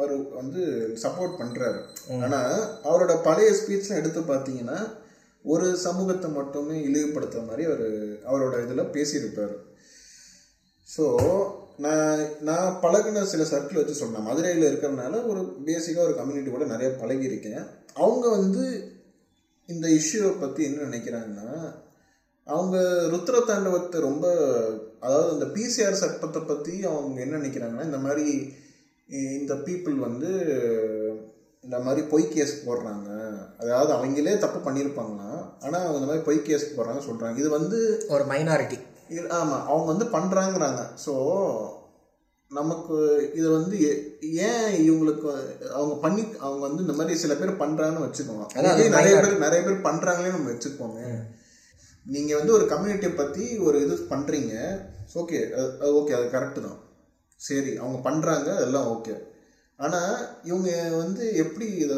அவர் வந்து சப்போர்ட் பண்ணுறாரு ஆனால் அவரோட பழைய ஸ்பீச்லாம் எடுத்து பார்த்தீங்கன்னா ஒரு சமூகத்தை மட்டுமே இழிவுபடுத்துற மாதிரி அவர் அவரோட இதில் பேசியிருப்பார். ஸோ நான் நான் பழகுன சில சர்க்கிள் வச்சு சொன்னேன் மதுரையில் இருக்கிறதுனால ஒரு பேசிக்காக ஒரு கம்யூனிட்டி கூட நிறைய பழகியிருக்கேன். அவங்க வந்து இந்த இஷ்யூவை பற்றி என்ன நினைக்கிறாங்கன்னா அவங்க ருத்ர தாண்டவத்தை ரொம்ப அதாவது அந்த பிசிஆர் சட்டத்தை பற்றி அவங்க என்ன நினைக்கிறாங்கன்னா இந்த மாதிரி இந்த பீப்புள் வந்து இந்த மாதிரி பொய் கேஸ் போடுறாங்க. அதாவது அவங்களே தப்பு பண்ணியிருப்பாங்களாம் ஆனால் அவங்க இந்த மாதிரி பொய் கேஸ் போடுறாங்க சொல்கிறாங்க இது வந்து ஒரு மைனாரிட்டி இது ஆமாம் அவங்க வந்து பண்ணுறாங்கிறாங்க ஸோ நமக்கு இது வந்து ஏன் இவங்களுக்கு அவங்க பண்ணி அவங்க வந்து இந்த மாதிரி சில பேர் பண்றாங்கன்னு வச்சுக்கோங்க. இதே நிறைய. பேர் நிறைய பேர் பண்றாங்களே நம்ம வச்சுக்கோங்க. நீங்க வந்து ஒரு கம்யூனிட்டியை பத்தி ஒரு இது பண்றீங்க ஓகே ஓகே அது கரெக்டு தான். சரி அவங்க பண்றாங்க அதெல்லாம் ஓகே ஆனா இவங்க வந்து எப்படி இதை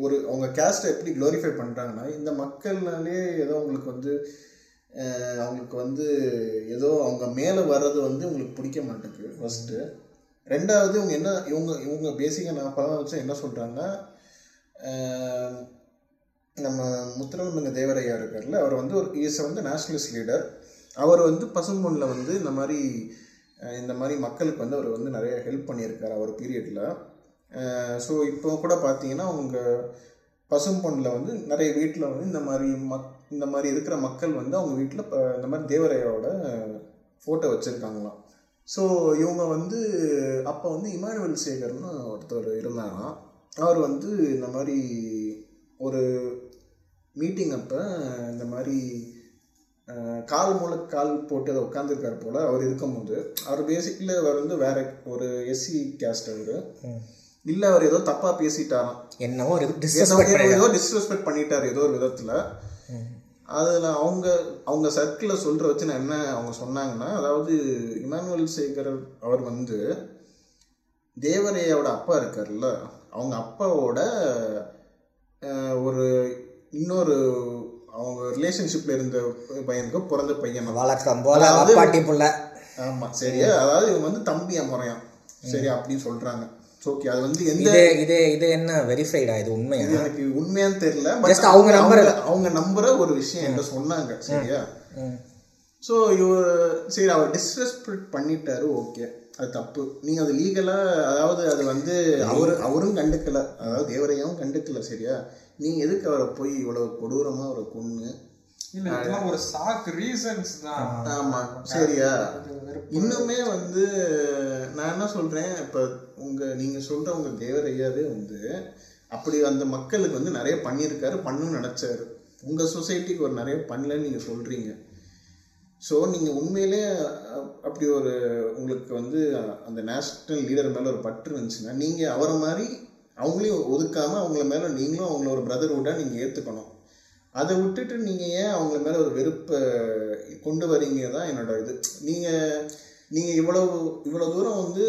ஒரு அவங்க கேஸ்ட்டை எப்படி க்ளோரிஃபை பண்றாங்கன்னா இந்த மக்கள்னாலே ஏதோ அவங்களுக்கு வந்து அவங்களுக்கு வந்து ஏதோ அவங்க மேலே வர்றது வந்து உங்களுக்கு பிடிக்க மாட்டேங்குது ஃபர்ஸ்ட்டு ரெண்டாவது இவங்க என்ன இவங்க இவங்க பேசிக்காக நான் படம் வச்சு என்ன சொல்கிறாங்கன்னா நம்ம முத்துரமங்க தேவரையா இருக்கார்ல அவர் வந்து ஒரு இஸ் வந்து நேஷ்னலிஸ்ட் லீடர் அவர் வந்து பசும்பொன்னில் வந்து இந்த மாதிரி இந்த மாதிரி மக்களுக்கு வந்து அவர் வந்து நிறைய ஹெல்ப் பண்ணியிருக்கார் அவர் பீரியடில் ஸோ இப்போ கூட பார்த்தீங்கன்னா அவங்க பசும்பொன்னில் வந்து நிறைய வீட்டில் வந்து இந்த மாதிரி மக் இந்த மாதிரி இருக்கிற மக்கள் வந்து அவங்க வீட்டில் இந்த மாதிரி தேவரையாவோட ஃபோட்டோ வச்சுருக்காங்களாம். ஸோ இவங்க வந்து அப்போ வந்து இமானுவேல் சேகர்னு ஒருத்தர் இருந்தாராம். அவர் வந்து இந்த மாதிரி ஒரு மீட்டிங் அப்போ இந்த மாதிரி கால் மூல கால் போட்டு அதை உட்காந்துருக்காரு போல் அவர் இருக்கும்போது அவர் பேசிக்கலி அவர் வந்து வேற ஒரு எஸ்சி கேஸ்ட் அவர் இல்லை அவர் ஏதோ தப்பாக பேசிட்டாராம். என்னவோ ஏதோ டிஸ்ரெஸ்பெக்ட் பண்ணிட்டாரு ஏதோ ஒரு விதத்தில். அதில் அவங்க அவங்க சர்க்கிளில் சொல்கிற வச்சு நான் என்ன அவங்க சொன்னாங்கன்னா அதாவது இமானுவல் சேகர் அவர் வந்து தேவரையோட அப்பா இருக்கார்ல அவங்க அப்பாவோட ஒரு இன்னொரு அவங்க ரிலேஷன்ஷிப்பில் இருந்த பையனுக்கு பிறந்த பையன். வழக்கம் போல அப்பாட்டி புள்ள. ஆமாம் சரியா? அதாவது இவங்க வந்து தம்பி முறையான் சரி அப்படின்னு சொல்கிறாங்க ஓகே அது வந்து எந்த இது இது என்ன வெரிஃபைடா இது உண்மையா? எனக்கு உண்மையான்னு தெரியல Just அவங்க நம்புற- அவங்க- நம்புற ஒரு விஷயம் என்கிட்ட சொன்னாங்க. சரியா. ஸோ இவர் சரி அவர் டிஸ்ரெஸ்பெக்ட் பண்ணிட்டாரு ஓகே அது தப்பு. நீங்க அது லீகலா அதாவது அது வந்து அவரு அவரும் கண்டுக்கல. அதாவது தேவரையாவும் கண்டுக்கல சரியா? நீங்க எதுக்கு அவரை போய் இவ்வளவு கொடூரமா அவரை கொன்னு? இல்ல இதெல்லாம் ஒரு சாக்கு ரீசன்ஸ் தான். ஆமா சரியா? இன்னுமே வந்து நான் என்ன சொல்றேன் இப்ப உங்க நீங்க சொல்ற உங்க தேவரையாவே வந்து அப்படி அந்த மக்களுக்கு வந்து நிறைய பண்ணியிருக்காரு பண்ணணும்னு நினைச்சாரு. உங்க சொசைட்டிக்கு ஒரு நிறைய பண்ணலன்னு நீங்க சொல்றீங்க. ஸோ நீங்கள் உண்மையிலே அப்படி ஒரு உங்களுக்கு வந்து அந்த நேஷனல் லீடர் மேலே ஒரு பற்று இருந்துச்சுன்னா நீங்கள் அவரை மாதிரி அவங்களையும் ஒதுக்காமல் அவங்கள மேலே நீங்களும் அவங்கள ஒரு பிரதர்ஹுட்டாக நீங்கள் ஏற்றுக்கணும் அதை விட்டுட்டு நீங்கள் ஏன் அவங்கள மேலே ஒரு வெறுப்பை கொண்டு வரீங்க தான் என்னோட இது. நீங்கள் நீங்கள் இவ்வளவு இவ்வளோ தூரம் வந்து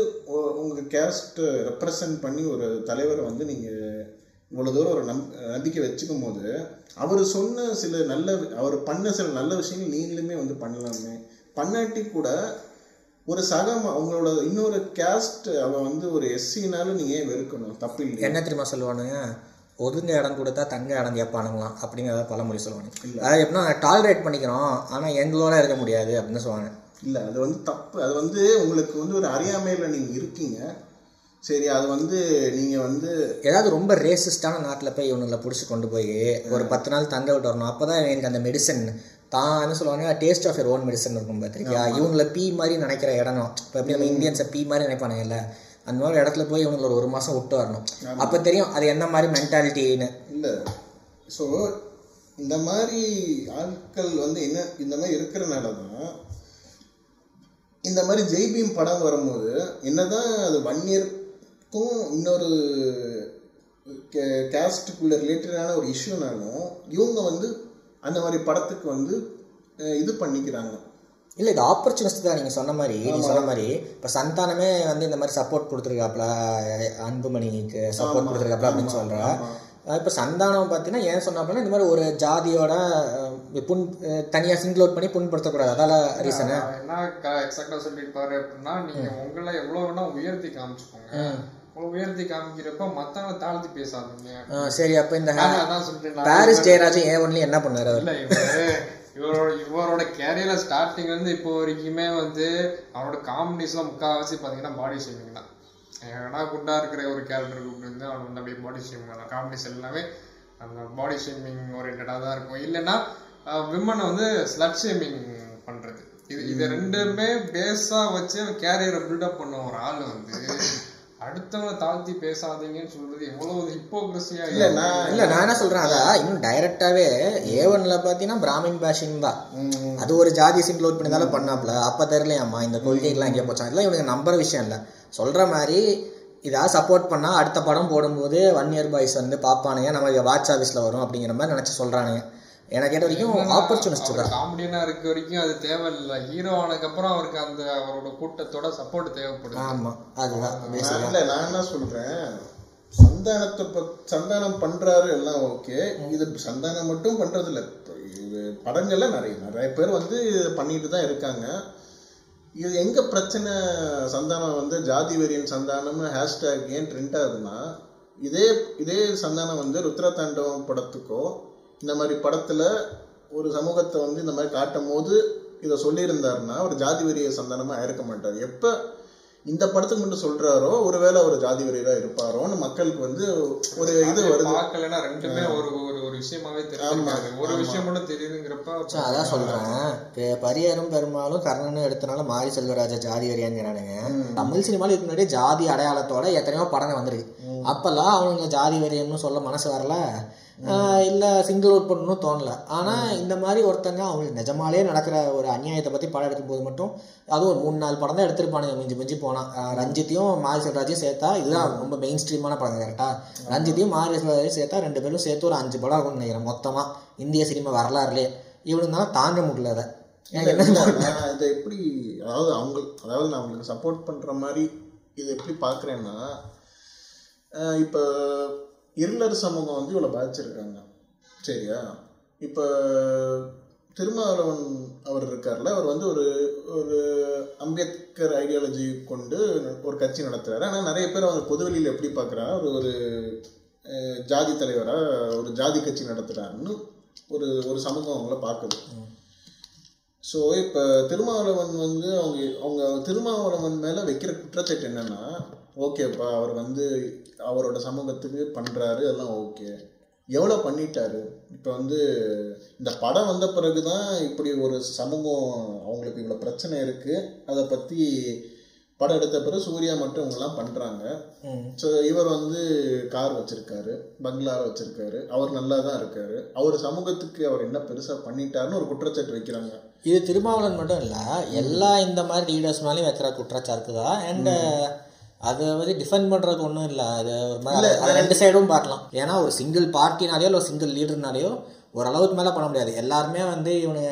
உங்கள் கேஸ்ட்டை ரெப்ரசன்ட் பண்ணி ஒரு தலைவரை வந்து நீங்கள் இவ்வளோ தூரம் ஒரு நம் நம்பிக்கை வச்சுக்கும் போது அவர் சொன்ன சில நல்ல அவர் பண்ண சில நல்ல விஷயங்கள் நீங்களுமே வந்து பண்ணலாமே. பண்ணாட்டி கூட ஒரு சக அவங்களோட இன்னொரு கேஸ்ட் அவன் வந்து ஒரு எஸ்சினாலும் நீங்கள் ஏன் வெறுக்கணும்? தப்பு இல்லை என்ன தெரியுமா சொல்லுவானுங்க? ஒதுங்க இடம் கொடுத்தா தங்க இடம் கேட்பானுங்களாம் அப்படிங்கிறத பழமொழி சொல்லுவாங்க. அதாவது எப்படின்னா டாலரேட் பண்ணிக்கிறோம் ஆனா எங்களோட இருக்க முடியாது அப்படின்னு சொல்லுவாங்க. இல்லை அது வந்து தப்பு. அது வந்து உங்களுக்கு வந்து ஒரு அறியாமையில் நீங்க இருக்கீங்க. சரி அது வந்து நீங்க வந்து ஏதாவது ரொம்ப ரேசிஸ்டான நாட்டில் போய் இவனுங்களை பிடிச்சி கொண்டு போய் ஒரு பத்து நாள் தங்க விட்டு வரணும். அப்போ தான் எனக்கு அந்த மெடிசன் தான் என்ன சொல்லுவாங்க taste of your own medicine இருக்கும் பார்த்திருக்கியா? இவங்கள பீ மாதிரி நினைக்கிற இடம் இப்போ எப்படி நம்ம இந்தியன்ஸை பீ மாதிரி நினைப்பானுங்கல்ல? அந்த மாதிரி இடத்துல போய் இவங்களை ஒரு மாதம் விட்டு வரணும். அப்போ தெரியும் அது என்ன மாதிரி மென்டாலிட்டின்னு இல்லை. ஸோ இந்த மாதிரி ஆட்கள் வந்து என்ன இந்த மாதிரி இருக்கிறனால தான் இந்த மாதிரி ஜெய்பீம் படம் வரும்போது என்னதான் அது ஒன் இயர்க்கும் இன்னொரு கேஸ்ட்டுக்குள்ள ரிலேட்டடான ஒரு இஷ்யூனாலும் இவங்க வந்து அந்த மாதிரி படத்துக்கு வந்து இது பண்ணிக்கிறாங்க. இல்லை இது ஆப்பர்ச்சுனிஸ்ட் தான் நீங்கள் சொன்ன மாதிரி நீ சொன்ன மாதிரி. இப்போ சந்தானமே வந்து இந்த மாதிரி சப்போர்ட் கொடுத்துருக்காப்ல அன்புமணிக்கு சப்போர்ட் கொடுத்துருக்காப்ல அப்படின்னு சொல்கிறா இப்போ சந்தானம் பார்த்தீங்கன்னா ஏன் சொன்னாப்புல இந்த மாதிரி ஒரு ஜாதியோட புண் தனியாக சிங்கிள் அவுட் பண்ணி புண்படுத்தக்கூடாது. அதால ரீசனு என்ன எக்ஸாக்டா சொல்லியிருப்பாரு அப்படின்னா நீங்க உங்களை எவ்வளவு வேணா உயர்த்தி காமிச்சுக்கோங்க. உயர்த்தி காமிக்கிறப்ப மத்தவங்களை தாழ்த்தி பேசாதீங்க. சரி அப்போ இந்த பாரிஸ் ஜெயராஜன் ஏன் ஒன்லி என்ன பண்ணாரு அவர்? இல்ல இவரு இவரோட இவரோட கேரியர்ல ஸ்டார்டிங் வந்து இப்போ வரைக்குமே வந்து அவரோட காமெடிஸ்லாம் முக்கால்வாசி பாத்தீங்கன்னா பாடி ஷேமிங் தான். ஏன்னா குண்டா இருக்கிற ஒரு கேரக்டர் கூப்பிட்டு அவன் வந்து அப்படியே பாடி ஷேமிங் தான். காமெடிஸ் எல்லாமே அந்த பாடி ஷேமிங் ஓரியன்டாக தான் இருக்கும். இல்லைன்னா விமனை வந்து ஸ்லட் ஷேமிங் பண்றது. இது இது ரெண்டுமே பேஸா வச்சு கேரியரை பில்டப் பண்ண ஒரு ஆள் வந்து அடுத்தவங்க தாழ்த்தி பேசாதீங்கன்னு சொல்றது எவ்வளவு ஹிப்போக்ரஸியா இல்ல நான் இல்ல நான் என்ன சொல்றேன் அதான் இன்னும் டைரக்டாவே ஏவன்ல பாத்தீங்கன்னா பிராமின் பேஷிங் தான். அது ஒரு ஜாதி சிம் லோட் பண்ணி தானே பண்ணாப்ல. அப்ப தெரியலையாம்மா இந்த கொள்கைகள்லாம் எங்கே போச்சான் இதெல்லாம் இவனுக்கு நம்புற விஷயம் இல்லை. சொல்ற மாதிரி இதாக சப்போர்ட் பண்ணா அடுத்த படம் போடும்போது ஒன் இயர் பாய்ஸ் வந்து பார்ப்பானுங்க நம்ம வாட்ச் ஆஃபீஸில் வரும் அப்படிங்கிற மாதிரி நினச்சி சொல்றானுங்க. எனக்கு கேட்ட வரைக்கும் ஆப்பர்ச்சுனிஸ்ட் தான். காமெடியனா இருக்க வரைக்கும் அது தேவையில்லை. ஹீரோ ஆனதுக்கு அப்புறம் அவருக்கு அந்த அவரோட கூட்டத்தோட சப்போர்ட் தேவைப்படுது. ஆமா அதுதான் இல்ல நான் என்ன சொல்றேன்? சந்தானத்தை பத் சந்தானம் பண்றாரு எல்லாம் ஓகே இது சந்தானம் மட்டும் பண்றது இல்ல இது படங்கள்ல நிறைய நிறைய பேர் வந்து பண்ணிட்டு தான் இருக்காங்க. இது எங்க பிரச்சனை சந்தானம் வந்து ஜாதி வெறியன் சந்தானம்னு ஹேஷ்டேக் ஏன் ட்ரெண்ட் ஆகுதுன்னா இதே இதே சந்தானம் வந்து ருத்ரதாண்டவம் படத்துக்கோ இந்த மாதிரி படத்துல ஒரு சமூகத்தை வந்து இந்த மாதிரி காட்டும் போது இதை சொல்லியிருந்தாருன்னா ஒரு ஜாதி வெறிய சந்தானமா இருக்க மாட்டார். எப்ப இந்த படத்துக்கு மட்டும் சொல்றாரோ ஒருவேளை ஒரு ஜாதி வெறியரா இருப்பாரோன்னு மக்களுக்கு வந்து ஒரு இது வருது. பார்க்கலன்னா ரெண்டுமே ஒரு ஒரு ஒரு விஷயமாவே தெரியாது ஒரு விஷயம் மட்டும் தெரியுதுங்கிறப்ப அதான் சொல்றேன். பரியரும் பெருமாளும் கர்ணனும் எடுத்தனால மாரி செல்வராஜ ஜாதி வரியாங்கிறானுங்க தமிழ் சினிமால இதுக்கு முன்னாடியே ஜாதி அடையாளத்தோட எத்தனையோ படங்கள் வந்திருக்கு. அப்பெல்லாம் அவனுங்க ஜாதி வரியன்னு சொல்ல மனசு வரல. இல்ல சிங்கிள் அவுட் பண்ணணும் தோணல. ஆனா இந்த மாதிரி ஒருத்தங்க அவங்களுக்கு நிஜமாலே நடக்கிற ஒரு அநியாயத்தை பத்தி படம் எடுக்கும்போது மட்டும் அதுவும் ஒரு மூணு நாலு படம் தான் எடுத்திருப்பானுங்க. மிஞ்சி மிஞ்சி போனா. ஆஹ் ரஞ்சித்தையும் மாரி செல்வராஜையும் சேர்த்தா இதுதான் ரொம்ப மெயின் ஸ்ட்ரீமான படம் கரெக்டா ரஞ்சித்தையும் மாரி செல்வராஜையும் சேர்த்தா ரெண்டு பேரும் சேர்த்து ஒரு அஞ்சு படம் இருக்கும்னு நினைக்கிறேன் மொத்தமா. இந்திய சினிமா வரலாறுலேயே. இவனுங்களால தாங்க முடியல அதை. இதை எப்படி அதாவது அவங்க அதாவது நான் அவங்களுக்கு சப்போர்ட் பண்ற மாதிரி இதை எப்படி பார்க்குறேன்னா இப்போ இருளர் சமூகம் வந்து இவ்வளோ பாதிச்சிருக்காங்க. சரியா? இப்போ திருமாவளவன் அவர் இருக்கார்ல அவர் வந்து ஒரு ஒரு அம்பேத்கர் ஐடியாலஜி கொண்டு ஒரு கட்சி நடத்துறாரு. ஆனால் நிறைய பேர் அவங்க பொதுவெளியில் எப்படி பார்க்குறா ஒரு ஒரு ஜாதி தலைவராக ஒரு ஜாதி கட்சி நடத்துகிறாருன்னு ஒரு ஒரு சமூகம் அவங்கள பார்க்குது ஸோ இப்போ திருமாவளவன் வந்து அவங்க அவங்க திருமாவளவன் மேலே வைக்கிற குற்றச்சாட்டு என்னன்னா ஓகேப்பா அவர் வந்து அவரோட சமூகத்துக்கு பண்ணுறாரு எல்லாம் ஓகே. எவ்வளோ பண்ணிட்டாரு? இப்போ வந்து இந்த படம் வந்த பிறகு தான் இப்படி ஒரு சமூகம் அவங்களுக்கு இவ்வளோ பிரச்சனை இருக்குது அதை பற்றி படம் எடுத்த பிறகு சூர்யா மட்டும் இவங்கெல்லாம் பண்ணுறாங்க. ஸோ இவர் வந்து கார் வச்சிருக்காரு பங்களா வச்சிருக்காரு. அவர் நல்லா தான் இருக்காரு. அவர் சமூகத்துக்கு அவர் என்ன பெருசாக பண்ணிட்டாருன்னு ஒரு குற்றச்சாட்டு வைக்கிறாங்க. இது திருமாவளவன் மட்டும் இல்லை எல்லா இந்த மாதிரி லீடர்ஸ் மேலேயும் வைக்கிற குற்றச்சாட்டு தான் அண்ட் அதை வந்து டிஃபெண்ட் பண்ணுறதுக்கு ஒன்றும் இல்லை. அது ஒரு மாதிரி அது ரெண்டு சைடும் பார்க்கலாம். ஏன்னா ஒரு சிங்கிள் பார்ட்டினாலேயோ இல்லை சிங்கிள் லீடர்னாலேயோ ஓரளவுக்கு மேலே பண்ண முடியாது. எல்லாருமே வந்து இவனுங்க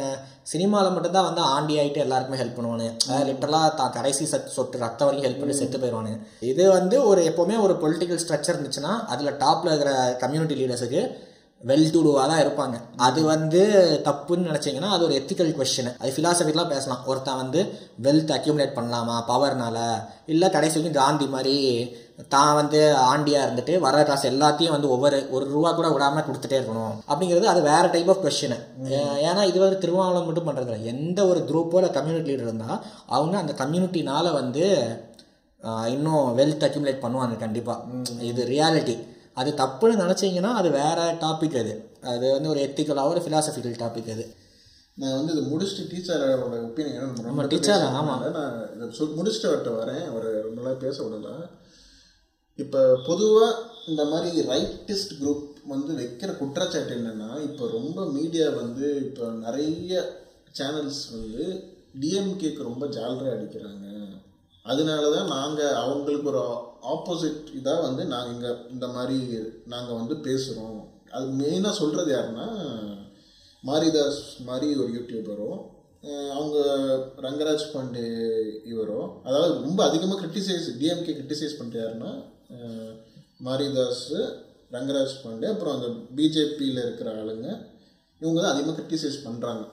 சினிமாவில் மட்டும்தான் வந்து ஆண்டி ஆகிட்டு எல்லாருக்குமே ஹெல்ப் பண்ணுவானு. லிட்டரலாக தான் கடைசி சத் சொட்டு ரத்தம் வரைக்கும் ஹெல்ப் பண்ணி செத்து போயிடுவானு. இது வந்து ஒரு எப்போவுமே ஒரு பொலிட்டிக்கல் ஸ்ட்ரக்சர் இருந்துச்சுன்னா அதில் டாப்பில் இருக்கிற கம்யூனிட்டி லீடர்ஸுக்கு வெல் டு டூவாக தான் இருப்பாங்க. அது வந்து தப்புன்னு நினச்சிங்கன்னா அது ஒரு எத்திக்கல் கொஷின் அது ஃபிலாசபிக்கெலாம் பேசலாம். ஒருத்தன் வந்து வெல்த் அக்யூமுலேட் பண்ணலாமா? பவர்னால இல்லை கடைசி வரைக்கும் காந்தி மாதிரி தான் வந்து ஆண்டியாக இருந்துட்டு வர காசு எல்லாத்தையும் வந்து ஒவ்வொரு ஒரு ரூபா கூட விடாமல் கொடுத்துட்டே இருக்கணும். அப்படிங்கிறது அது வேறு டைப் ஆஃப் கொஷினு ஏன்னா இது வந்து திருமாவளம் மட்டும் பண்ணுறதில்ல எந்த ஒரு குரூப்போட கம்யூனிட்டி லீடர் இருந்தால் அவங்க அந்த கம்யூனிட்டினால் வந்து இன்னும் வெல்த் அக்யூமுலேட் பண்ணுவாங்க கண்டிப்பாக இது ரியாலிட்டி அது தப்புன்னு நினச்சிங்கன்னா அது வேற டாபிக் அது. அது வந்து ஒரு எத்திக்கலாக ஒரு ஃபிலாசபிக்கல் டாபிக் அது. நான் வந்து இதை முடிச்சுட்டு டீச்சரோட ஒப்பீனியன் ஆமா, teacher, ஆமா. நான் இதை சொல் முடிச்சுட்டு அவர்கிட்ட வரேன். அவர் ரொம்ப நாள் பேச விடல. இப்போ பொதுவாக இந்த மாதிரி ரைட்டிஸ்ட் குரூப் வந்து வைக்கிற குற்றச்சாட்டு என்னன்னா இப்போ ரொம்ப மீடியா வந்து இப்போ நிறைய சேனல்ஸ் வந்து டிஎம்கேக்கு ரொம்ப ஜாலரா அடிக்கிறாங்க. அதனால தான் நாங்கள் அவங்களுக்கு ஒரு ஆப்போசிட் இதாக வந்து நாங்கள் இங்கே இந்த மாதிரி நாங்கள் வந்து பேசுகிறோம் அது மெயினாக சொல்கிறது யாருன்னா மாரிதாஸ் மாதிரி ஒரு யூடியூபரும் அவங்க ரங்கராஜ் பாண்டே இவரோ அதாவது ரொம்ப அதிகமாக கிரிட்டிசைஸ் டிஎம்கே கிரிட்டிசைஸ் பண்ணுற யாருன்னா அஹ் மாரிதாஸ் ரங்கராஜ் பாண்டே அப்புறம் அந்த பிஜேபியில் இருக்கிற ஆளுங்க இவங்க தான் அதிகமாக கிரிட்டிசைஸ் பண்ணுறாங்க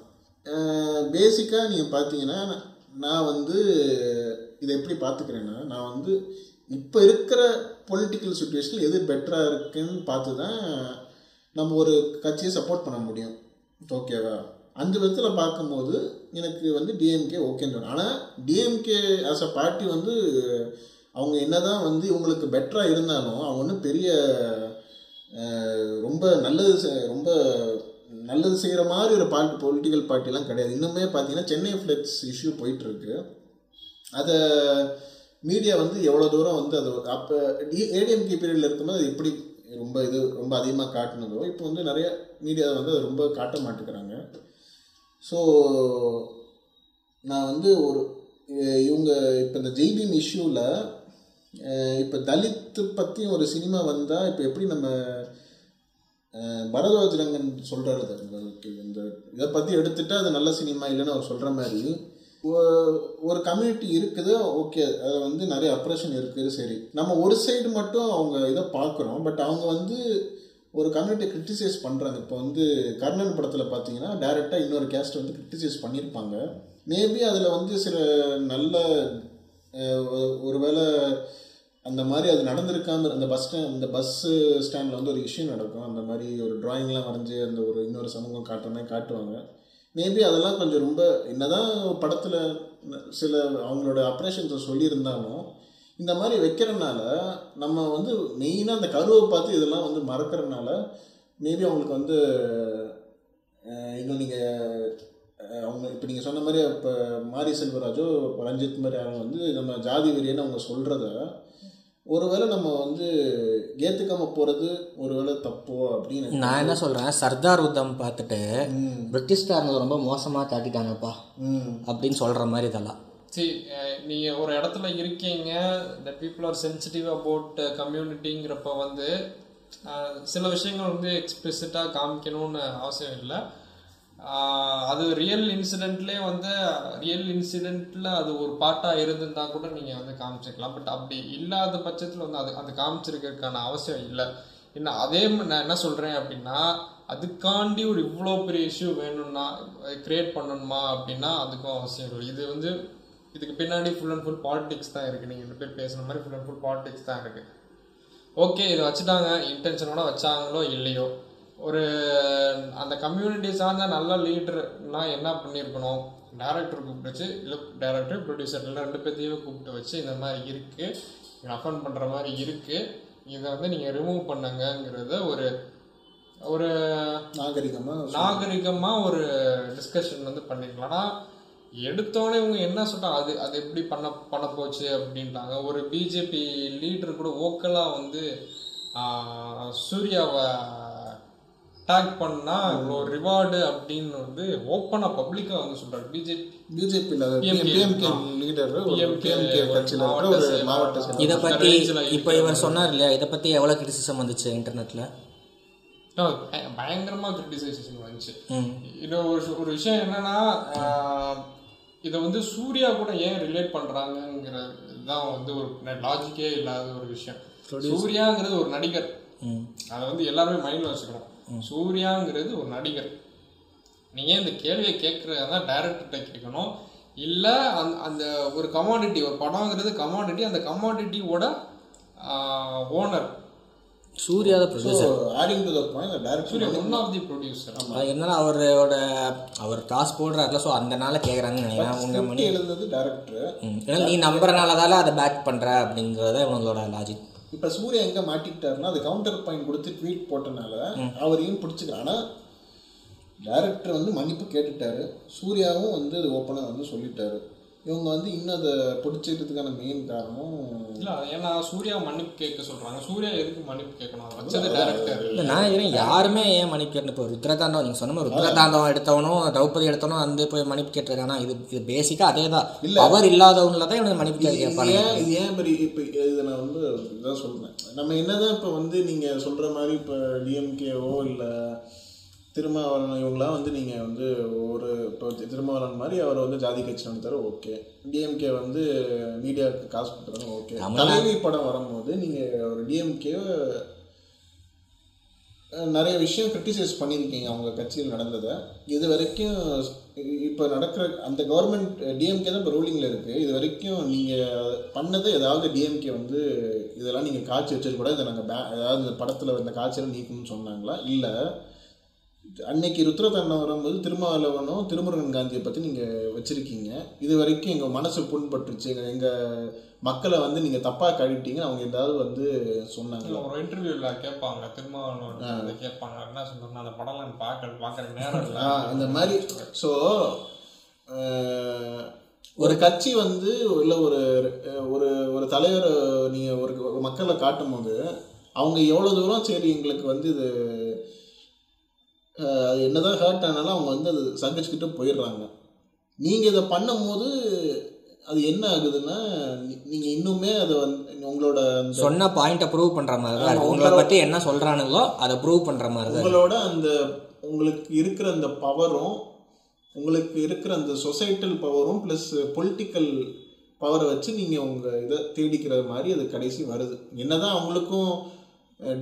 பேசிக்காக நீங்கள் பார்த்தீங்கன்னா நான் வந்து இதை எப்படி பார்த்துக்கிறேன்னா நான் வந்து இப்போ இருக்கிற பொலிட்டிக்கல் சுச்சுவேஷனில் எது பெட்டராக இருக்குன்னு பார்த்து தான் நம்ம ஒரு கட்சியை சப்போர்ட் பண்ண முடியும். ஓகேவா அந்த விதத்தில் பார்க்கும்போது எனக்கு வந்து டிஎம்கே ஓகேன்னு தோணும். ஆனால் டிஎம்கே ஆஸ் அ பார்ட்டி வந்து அவங்க என்ன தான் வந்து இவங்களுக்கு பெட்டராக இருந்தாலும் அவங்க ஒன்றும் பெரிய ரொம்ப நல்லது ரொம்ப நல்லது செய்கிற மாதிரி ஒரு பார்ட்டி பொலிட்டிக்கல் பார்ட்டிலாம் கிடையாது. இன்னுமே பார்த்தீங்கன்னா சென்னை ஃப்ளெக்ஸ் இஷ்யூ போயிட்டுருக்கு அதை மீடியா வந்து எவ்வளோ தூரம் வந்து அது அப்போ ஏடிஎம்கே பீரியடில் இருக்கும்போது அது எப்படி ரொம்ப இது ரொம்ப அதிகமாக காட்டுனதோ இப்போ வந்து நிறைய மீடியா வந்து அது ரொம்ப காட்ட மாட்டேங்கிறாங்க. ஸோ நான் வந்து ஒரு இவங்க இப்போ இந்த ஜெய்பீம் இஷ்யூவில் இப்போ தலித்து பற்றி ஒரு சினிமா வந்தால் இப்போ எப்படி நம்ம அஹ் பரத்வாஜ் ரங்கன் சொல்கிறாரு இந்த இதை பற்றி எடுத்துகிட்டா அது நல்ல சினிமா இல்லைன்னு அவர் சொல்கிற மாதிரி ஒரு கம்யூனிட்டி இருக்குது ஓகே அதில் வந்து நிறைய அப்ரேஷன் இருக்குது சரி. நம்ம ஒரு சைடு மட்டும் அவங்க இதை பார்க்குறோம் பட் அவங்க வந்து ஒரு கம்யூனிட்டியை கிரிட்டிசைஸ் பண்ணுறாங்க இப்போ வந்து கர்ணன் படத்தில் பார்த்தீங்கன்னா டைரெக்டாக இன்னொரு கேஸ்ட் வந்து கிரிட்டிசைஸ் பண்ணியிருப்பாங்க மேபி அதில் வந்து சில நல்ல ஒரு- ஒருவேளை அந்த மாதிரி அது நடந்திருக்காம அந்த பஸ் ஸ்டாண்ட் அந்த பஸ்ஸு ஸ்டாண்டில் வந்து ஒரு இஷ்யூ நடக்கும். அந்த மாதிரி ஒரு ட்ராயிங்லாம் வரைஞ்சி அந்த ஒரு இன்னொரு சமூகம் காட்டுற மாதிரி காட்டுவாங்க. மேபி அதெல்லாம் கொஞ்சம் ரொம்ப என்னதான் படத்தில் சில அவங்களோட ஆப்ரேஷன்ஸை சொல்லியிருந்தாலும் இந்த மாதிரி வைக்கிறனால நம்ம வந்து மெயினாக அந்த கருவை பார்த்து இதெல்லாம் வந்து மறக்கிறனால மேபி அவங்களுக்கு வந்து இன்னும் நீங்கள் அவங்க இப்போ நீங்கள் சொன்ன மாதிரி இப்போ மாரி செல்வராஜோ ரஞ்சித் மாதிரி அவங்க வந்து நம்ம ஜாதி வெறியன்னு அவங்க சொல்கிறத ஒருவேளை நம்ம வந்து ஏற்றுக்காம போகிறது ஒருவேளை தப்போ அப்படின்னு நான் என்ன சொல்கிறேன் சர்தார் உத்தம் பார்த்துட்டு பிரிட்டிஷ்காரங்க ரொம்ப மோசமாக காட்டிட்டாங்கப்பா அப்படின்னு சொல்கிற மாதிரி இதெல்லாம். see அஹ் நீங்க ஒரு இடத்துல இருக்கீங்க. The people are sensitive about கம்யூனிட்டிங்கிறப்ப வந்து சில விஷயங்கள் வந்து எக்ஸ்பிளிசிட்டாக காமிக்கணும்னு அவசியம் இல்லை. அது ரியல் இன்சிடென்ட்லேயே வந்து ரியல் இன்சிடென்ட்ல அது ஒரு பார்ட்டாக இருந்திருந்தா கூட நீங்கள் வந்து காமிச்சிக்கலாம் பட் அப்படி இல்லாத பட்சத்தில் வந்து அது அது காமிச்சிருக்கிறதுக்கான அவசியம் இல்லை. என்ன அதே நான் என்ன சொல்கிறேன் அப்படின்னா அதுக்காண்டி ஒரு இவ்வளோ பெரிய இஷ்யூ வேணும்னா கிரியேட் பண்ணணுமா அப்படின்னா அதுக்கும் அவசியம் இல்லை. இது வந்து இதுக்கு பின்னாடி ஃபுல் அண்ட் ஃபுல் பாலிடிக்ஸ் தான் இருக்குது நீங்கள் ரெண்டு பேர் பேசுன மாதிரி ஃபுல் அண்ட் ஃபுல் பாலிடிக்ஸ் தான் இருக்குது ஓகே இதை வச்சுட்டாங்க. இன்டென்ஷனோட வச்சாங்களோ இல்லையோ? ஒரு அந்த கம்யூனிட்டி சார்ந்த நல்ல லீடர்னா என்ன பண்ணியிருக்கணும் டேரக்டர் கூப்பிட்டு வச்சு இல்லை டேரக்டர் ப்ரொடியூசர் ரெண்டு பேர்த்தையும் கூப்பிட்டு வச்சு இந்த மாதிரி இருக்குது அஃபன் பண்ணுற மாதிரி இருக்குது இதை வந்து நீங்கள் ரிமூவ் பண்ணுங்கங்கிறத ஒரு ஒரு நாகரிகமாக நாகரிகமாக ஒரு டிஸ்கஷன் வந்து பண்ணிருக்கலாம் ஆனா எடுத்தோடனே இவங்க என்ன சொல்றாங்க அது அது எப்படி பண்ண பண்ண போச்சு அப்படின்ட்டாங்க ஒரு பிஜேபி லீடர் கூட ஓக்கலாக வந்து சூர்யாவை டேக் பண்ணா இவ்வளோ ரிவார்டு அப்படின்னு வந்து ஓப்பனாக பப்ளிக்காக வந்து சொல்றாரு. பிஜேபி பிஜேபியில். பிஎம்கே லீடர் பிஎம்கே கட்சியில் ஒரு செயலாளர். மாவட்ட செயலாளர். இதை பற்றி இப்போ இவர் சொன்னார் இல்லையா? இதை பற்றி எவ்வளோ கிரிட்டிசிசம் வந்துச்சு இன்டர்நெட்டில் பய- பயங்கரமா கிரிட்டிசைசேஷன் வந்துச்சு. ம். இது ஒரு ஒரு விஷயம் என்னன்னா இதை வந்து சூர்யா கூட ஏன் ரிலேட் பண்றாங்கங்கிறது தான் வந்து ஒரு லாஜிக்கே இல்லாத ஒரு விஷயம். சூர்யாங்கிறது ஒரு நடிகர். ம். அதை வந்து எல்லாருமே மைண்ட்ல வச்சுக்கணும். சூர்யாங்கிறது ஒரு நடிகர். நீங்க இந்த கேள்வியை கேட்கறதா தான் டைரக்டர்கிட்ட கேட்கணும். இல்ல அந்த அந்த ஒரு கமாடிட்டி ஒரு படம்ங்கிறது கமாடிட்டி அந்த கமாடிட்டியோட owner Suriya so producer adding to the point director Suriya one of the producer இருந்தாலும் அவரோட அவர் காசு போடுறாருல ஸோ அதனால கேட்குறாங்கன்னு நினைக்கிறேன். உங்க மணி எழுந்தது டேரக்டர். ஏன்னா நீ நம்புறனால தானே அதை பேக் பண்ணுற அப்படிங்கிறத இவங்களோட லாஜிக் இப்போ சூர்யா எங்கே மாட்டிக்கிட்டாருன்னா அது கவுண்டர் பாயிண்ட் கொடுத்து ட்வீட் போட்டனால அவரையும் பிடிச்சிக்கலாம் ஆனால் டேரக்டர் வந்து மன்னிப்பு கேட்டுட்டாரு. சூர்யாவும் வந்து அது ஓப்பனாக வந்து சொல்லிட்டாரு. இவங்க வந்து இன்னும் அதை பிடிச்சிக்கிறதுக்கான மெயின் காரணம் இல்ல ஏன்னா சூர்யா மன்னிப்பு கேட்க சொல்றாங்க. சூர்யா எதுக்கு மன்னிப்பு கேட்கணும்? வச்சது டைரக்டர் இல்லை நான் நினைக்கிறேன் யாருமே ஏன் மன்னிப்பு கேட்டு இப்போ ருத்ரதாண்டவம் நீங்கள் சொன்ன மாதிரி ருத்ரதாண்டவம் எடுத்தவனும் திரௌபதி எடுத்தவனும் வந்து போய் மன்னிப்பு கேட்டிருக்கானா இது இது பேசிக்காக அதே தான் அவர் இல்லாதவங்கள தான் இவனுக்கு மன்னிப்பு இது கேட்பாங்க ஏன் இது ஏன் மாதிரி இப்போ இதை நான் வந்து இதான் சொல்றேன். நம்ம என்னதான் இப்போ வந்து நீங்கள் சொல்கிற மாதிரி இப்போ டிஎம்கேவோ இல்லை திருமாவளவன் இவங்களாம் வந்து நீங்கள் வந்து ஒரு இப்போ திருமாவளவன் மாதிரி அவர் வந்து ஜாதி கட்சி நடத்தாரு ஓகே. டிஎம்கே வந்து மீடியாவுக்கு காசு கொடுத்துறாங்க ஓகே. தலைவி படம் வரும்போது நீங்கள் ஒரு டிஎம்கே நிறைய விஷயம் கிரிட்டிசைஸ் பண்ணியிருக்கீங்க அவங்க கட்சியில் நடந்ததை. இது வரைக்கும் இப்போ நடக்கிற அந்த கவர்மெண்ட் டிஎம்கே தான் இப்போ ரூலிங்கில் இருக்குது இது வரைக்கும் நீங்கள் பண்ணதை ஏதாவது டிஎம்கே வந்து இதெல்லாம் நீங்கள் காட்சி வச்சிருக்கூடாது இதை நாங்கள் பே ஏதாவது இந்த படத்தில் இந்த காட்சியெல்லாம் நீக்கணும்னு சொன்னாங்களா? இல்லை அன்னைக்கு ருத்ரதண்ணம் வரும்போது திருமாவளவனும் திருமுருகன் காந்தியை பற்றி நீங்கள் வச்சுருக்கீங்க. இது வரைக்கும் எங்கள் மனசு புண்பட்டுருச்சு. எங்கள் எங்கள் மக்களை வந்து நீங்கள் தப்பாக கழிட்டீங்க அவங்க ஏதாவது வந்து சொன்னாங்களா? ஒரு இன்டர்வியூல கேட்பாங்க. திருமாவளவன் அதை கேட்பாங்க. என்ன சொல்றாங்க அந்த படம்லாம் பார்க்க பார்க்கற நேரம் இல்லை. ஆ அந்த மாதிரி ஸோ ஒரு கட்சி வந்து இல்லை ஒரு ஒரு ஒரு தலைவர் நீங்கள் ஒரு ஒரு மக்களை காட்டும் போது அவங்க எவ்வளோ தூரம் சரி எங்களுக்கு வந்து இது அது என்னதான் ஹர்ட் ஆனாலும் அவங்க வந்து அது சகிச்சுக்கிட்டு போயிடுறாங்க. நீங்கள் இதை பண்ணும்போது அது என்ன ஆகுதுன்னா நீ- நீங்க இன்னுமே அதை வந்து உங்களோட சொன்ன பாயிண்ட்டை ப்ரூவ் பண்ற மாதிரி தான் உங்களை பத்தி என்ன சொல்றானுங்களோ அதை ப்ரூவ் பண்ற மாதிரி தான். உங்களோட அந்த உங்களுக்கு இருக்கிற அந்த பவரும் உங்களுக்கு இருக்கிற அந்த சொசைட்டல் பவரும் ப்ளஸ் பொலிட்டிக்கல் பவரை வச்சு நீங்கள் உங்கள் இதை தேடிக்கிற மாதிரி அது கடைசி வருது. என்னதான் அவங்களுக்கும்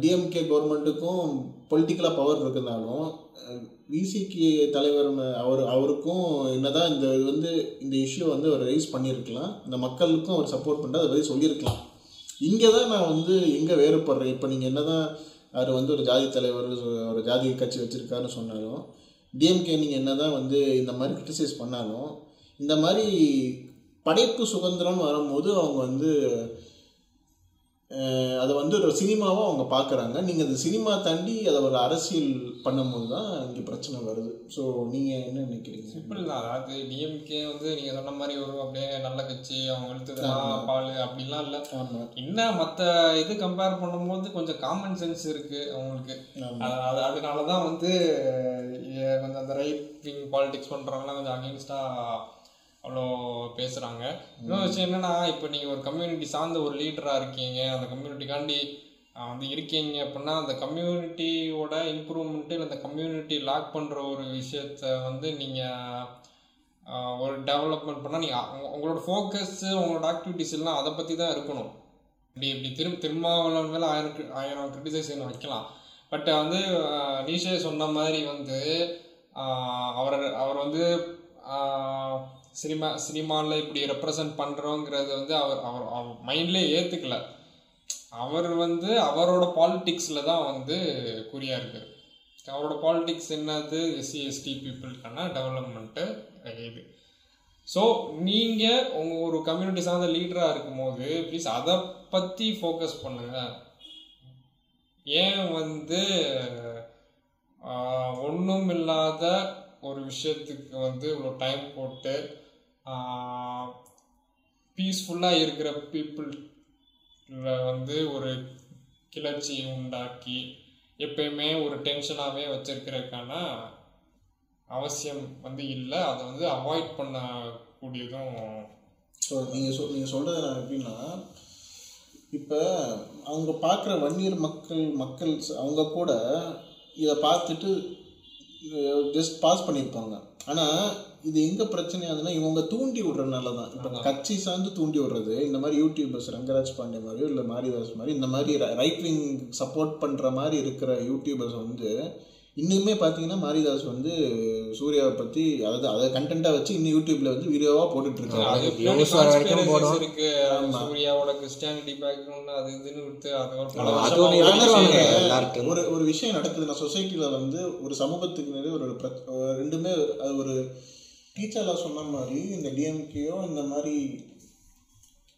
டிஎம்கே கவர்மெண்ட்டுக்கும் பொலிட்டிக்கலாக பவர் இருக்குனாலும் விசிக்கு தலைவர் அவர் அவருக்கும் என்னதான் இந்த இது வந்து இந்த இஷ்யூ வந்து அவர் ரைஸ் பண்ணியிருக்கலாம். இந்த மக்களுக்கும் அவர் சப்போர்ட் பண்ணுறது அதை பற்றி சொல்லியிருக்கலாம். இங்கே தான் நான் வந்து எங்கே வேறுபடுறேன்? இப்போ நீங்கள் என்னதான் அவர் வந்து ஒரு ஜாதி தலைவர் ஒரு ஜாதி கட்சி வச்சுருக்காருன்னு சொன்னாலும் டிஎம்கே நீங்கள் என்ன தான் வந்து இந்த மாதிரி கிரிட்டிசைஸ் பண்ணாலும் இந்த மாதிரி படைப்பு சுதந்திரம் வரும்போது அவங்க வந்து அதை வந்து ஒரு சினிமாவாக அவங்க பார்க்குறாங்க. நீங்கள் அந்த சினிமா தாண்டி அதை ஒரு அரசியல் பண்ணும்போது தான் இங்கே பிரச்சனை வருது. ஸோ நீங்கள் என்ன நினைக்கிறீங்க? சிம்பிள் தான். அதாவது டிஎம்கே வந்து நீங்க சொன்ன மாதிரி ஒரு அப்படியே நல்ல கட்சி அவங்க இழுத்ததுலாம் பால் அப்படிலாம் இல்லை. என்ன மற்ற இது கம்பேர் பண்ணும்போது கொஞ்சம் காமன் சென்ஸ் இருக்கு அவங்களுக்கு. அது- அது அதனால தான் வந்து கொஞ்சம் அந்த ரைட் விங் பாலிடிக்ஸ் பண்ணுறவங்களாம் கொஞ்சம் அகேன்ஸ்டாக அவ்வளோ பேசுகிறாங்க இன்னொரு விஷயம் என்னன்னா இப்போ நீங்கள் ஒரு கம்யூனிட்டி சார்ந்த ஒரு லீடராக இருக்கீங்க. அந்த கம்யூனிட்டிக்காண்டி வந்து இருக்கீங்க அப்படின்னா அந்த கம்யூனிட்டியோட இம்ப்ரூவ்மெண்ட்டு இல்லை அந்த கம்யூனிட்டி லாக் பண்ணுற ஒரு விஷயத்த வந்து நீங்கள் ஒரு டெவலப்மெண்ட் பண்ணால் நீங்கள் உங்களோட ஃபோக்கஸ்ஸு உங்களோட ஆக்டிவிட்டிஸ் எல்லாம் அதை பற்றி தான் இருக்கணும். இப்படி இப்படி திரும் திருமாவளவன் மேலே ஆயிரம் ஆயிரம் கிரிட்டிசைசேஷன் வைக்கலாம். பட் வந்து நீஷே சொன்ன மாதிரி வந்து அவர் அவர் வந்து சினிமா சினிமாவில் இப்படி ரெப்ரசன்ட் பண்ணுறோங்கிறது வந்து அவர் அவர் அவர் மைண்ட்லேயே ஏற்றுக்கல அவர் வந்து அவரோட பாலிட்டிக்ஸில் தான் வந்து குறியாக இருக்கார். அவரோட பாலிட்டிக்ஸ் என்னது? எஸ்சி எஸ்டி பீப்புளுக்கான டெவலப்மெண்ட்டு இது. ஸோ நீங்கள் உங்கள் ஒரு கம்யூனிட்டி சார்ந்த லீடராக இருக்கும்போது ப்ளீஸ் அதை பற்றி ஃபோக்கஸ் பண்ணுங்கள் ஏன் வந்து ஒன்றும் இல்லாத ஒரு விஷயத்துக்கு வந்து இவ்வளோ டைம் போட்டு பீஸ்ஃபுல்லாக இருக்கிற பீப்புள் வந்து ஒரு கிளர்ச்சி உண்டாக்கி எப்பயுமே ஒரு டென்ஷனாகவே வச்சிருக்கிறதுக்கான அவசியம் வந்து இல்லை. அதை வந்து அவாய்ட் பண்ணக்கூடியதும் ஸோ நீங்கள் சொல் நீங்கள் சொல்கிறது எப்படின்னா இப்போ அவங்க பார்க்குற வன்னியர் மக்கள் மக்கள் அவங்க கூட இதை பார்த்துட்டு ஜஸ்ட் பாஸ் பண்ணியிருப்பாங்க. ஆனால் இது எங்கே பிரச்சனை ஆகுதுன்னா இவங்க தூண்டி விடுறதுனால தான் இப்போ கட்சி சார்ந்து தூண்டி விடுறது இந்த மாதிரி யூடியூபர்ஸ் ரங்கராஜ் பாண்டே மாதிரியோ இல்லை மாரிதாஸ் மாதிரி இந்த மாதிரி ரைட் விங் சப்போர்ட் பண்ணுற மாதிரி இருக்கிற யூடியூபர்ஸ் வந்து இன்னுமே பார்த்தீங்கன்னா மாரிதாஸ் வந்து சூர்யாவை பற்றி அதாவது அதை கண்டென்ட்டாக வச்சு இன்னும் யூடியூப்ல வந்து வீடியோவாக போட்டுட்டு இருக்காங்க சூர்யாவோட கிறிஸ்டியானிட்டி பேக்ரவுண்ட் அது இதுன்னு விட்டு அது ஒரு ஒரு விஷயம். நடக்குது. நான் சொசைட்டியில் வந்து ஒரு சமூகத்துக்கு ஒரு ரெண்டுமே அது ஒரு டீச்சரில் சொன்ன மாதிரி இந்த டிஎம்கேயோ இந்த மாதிரி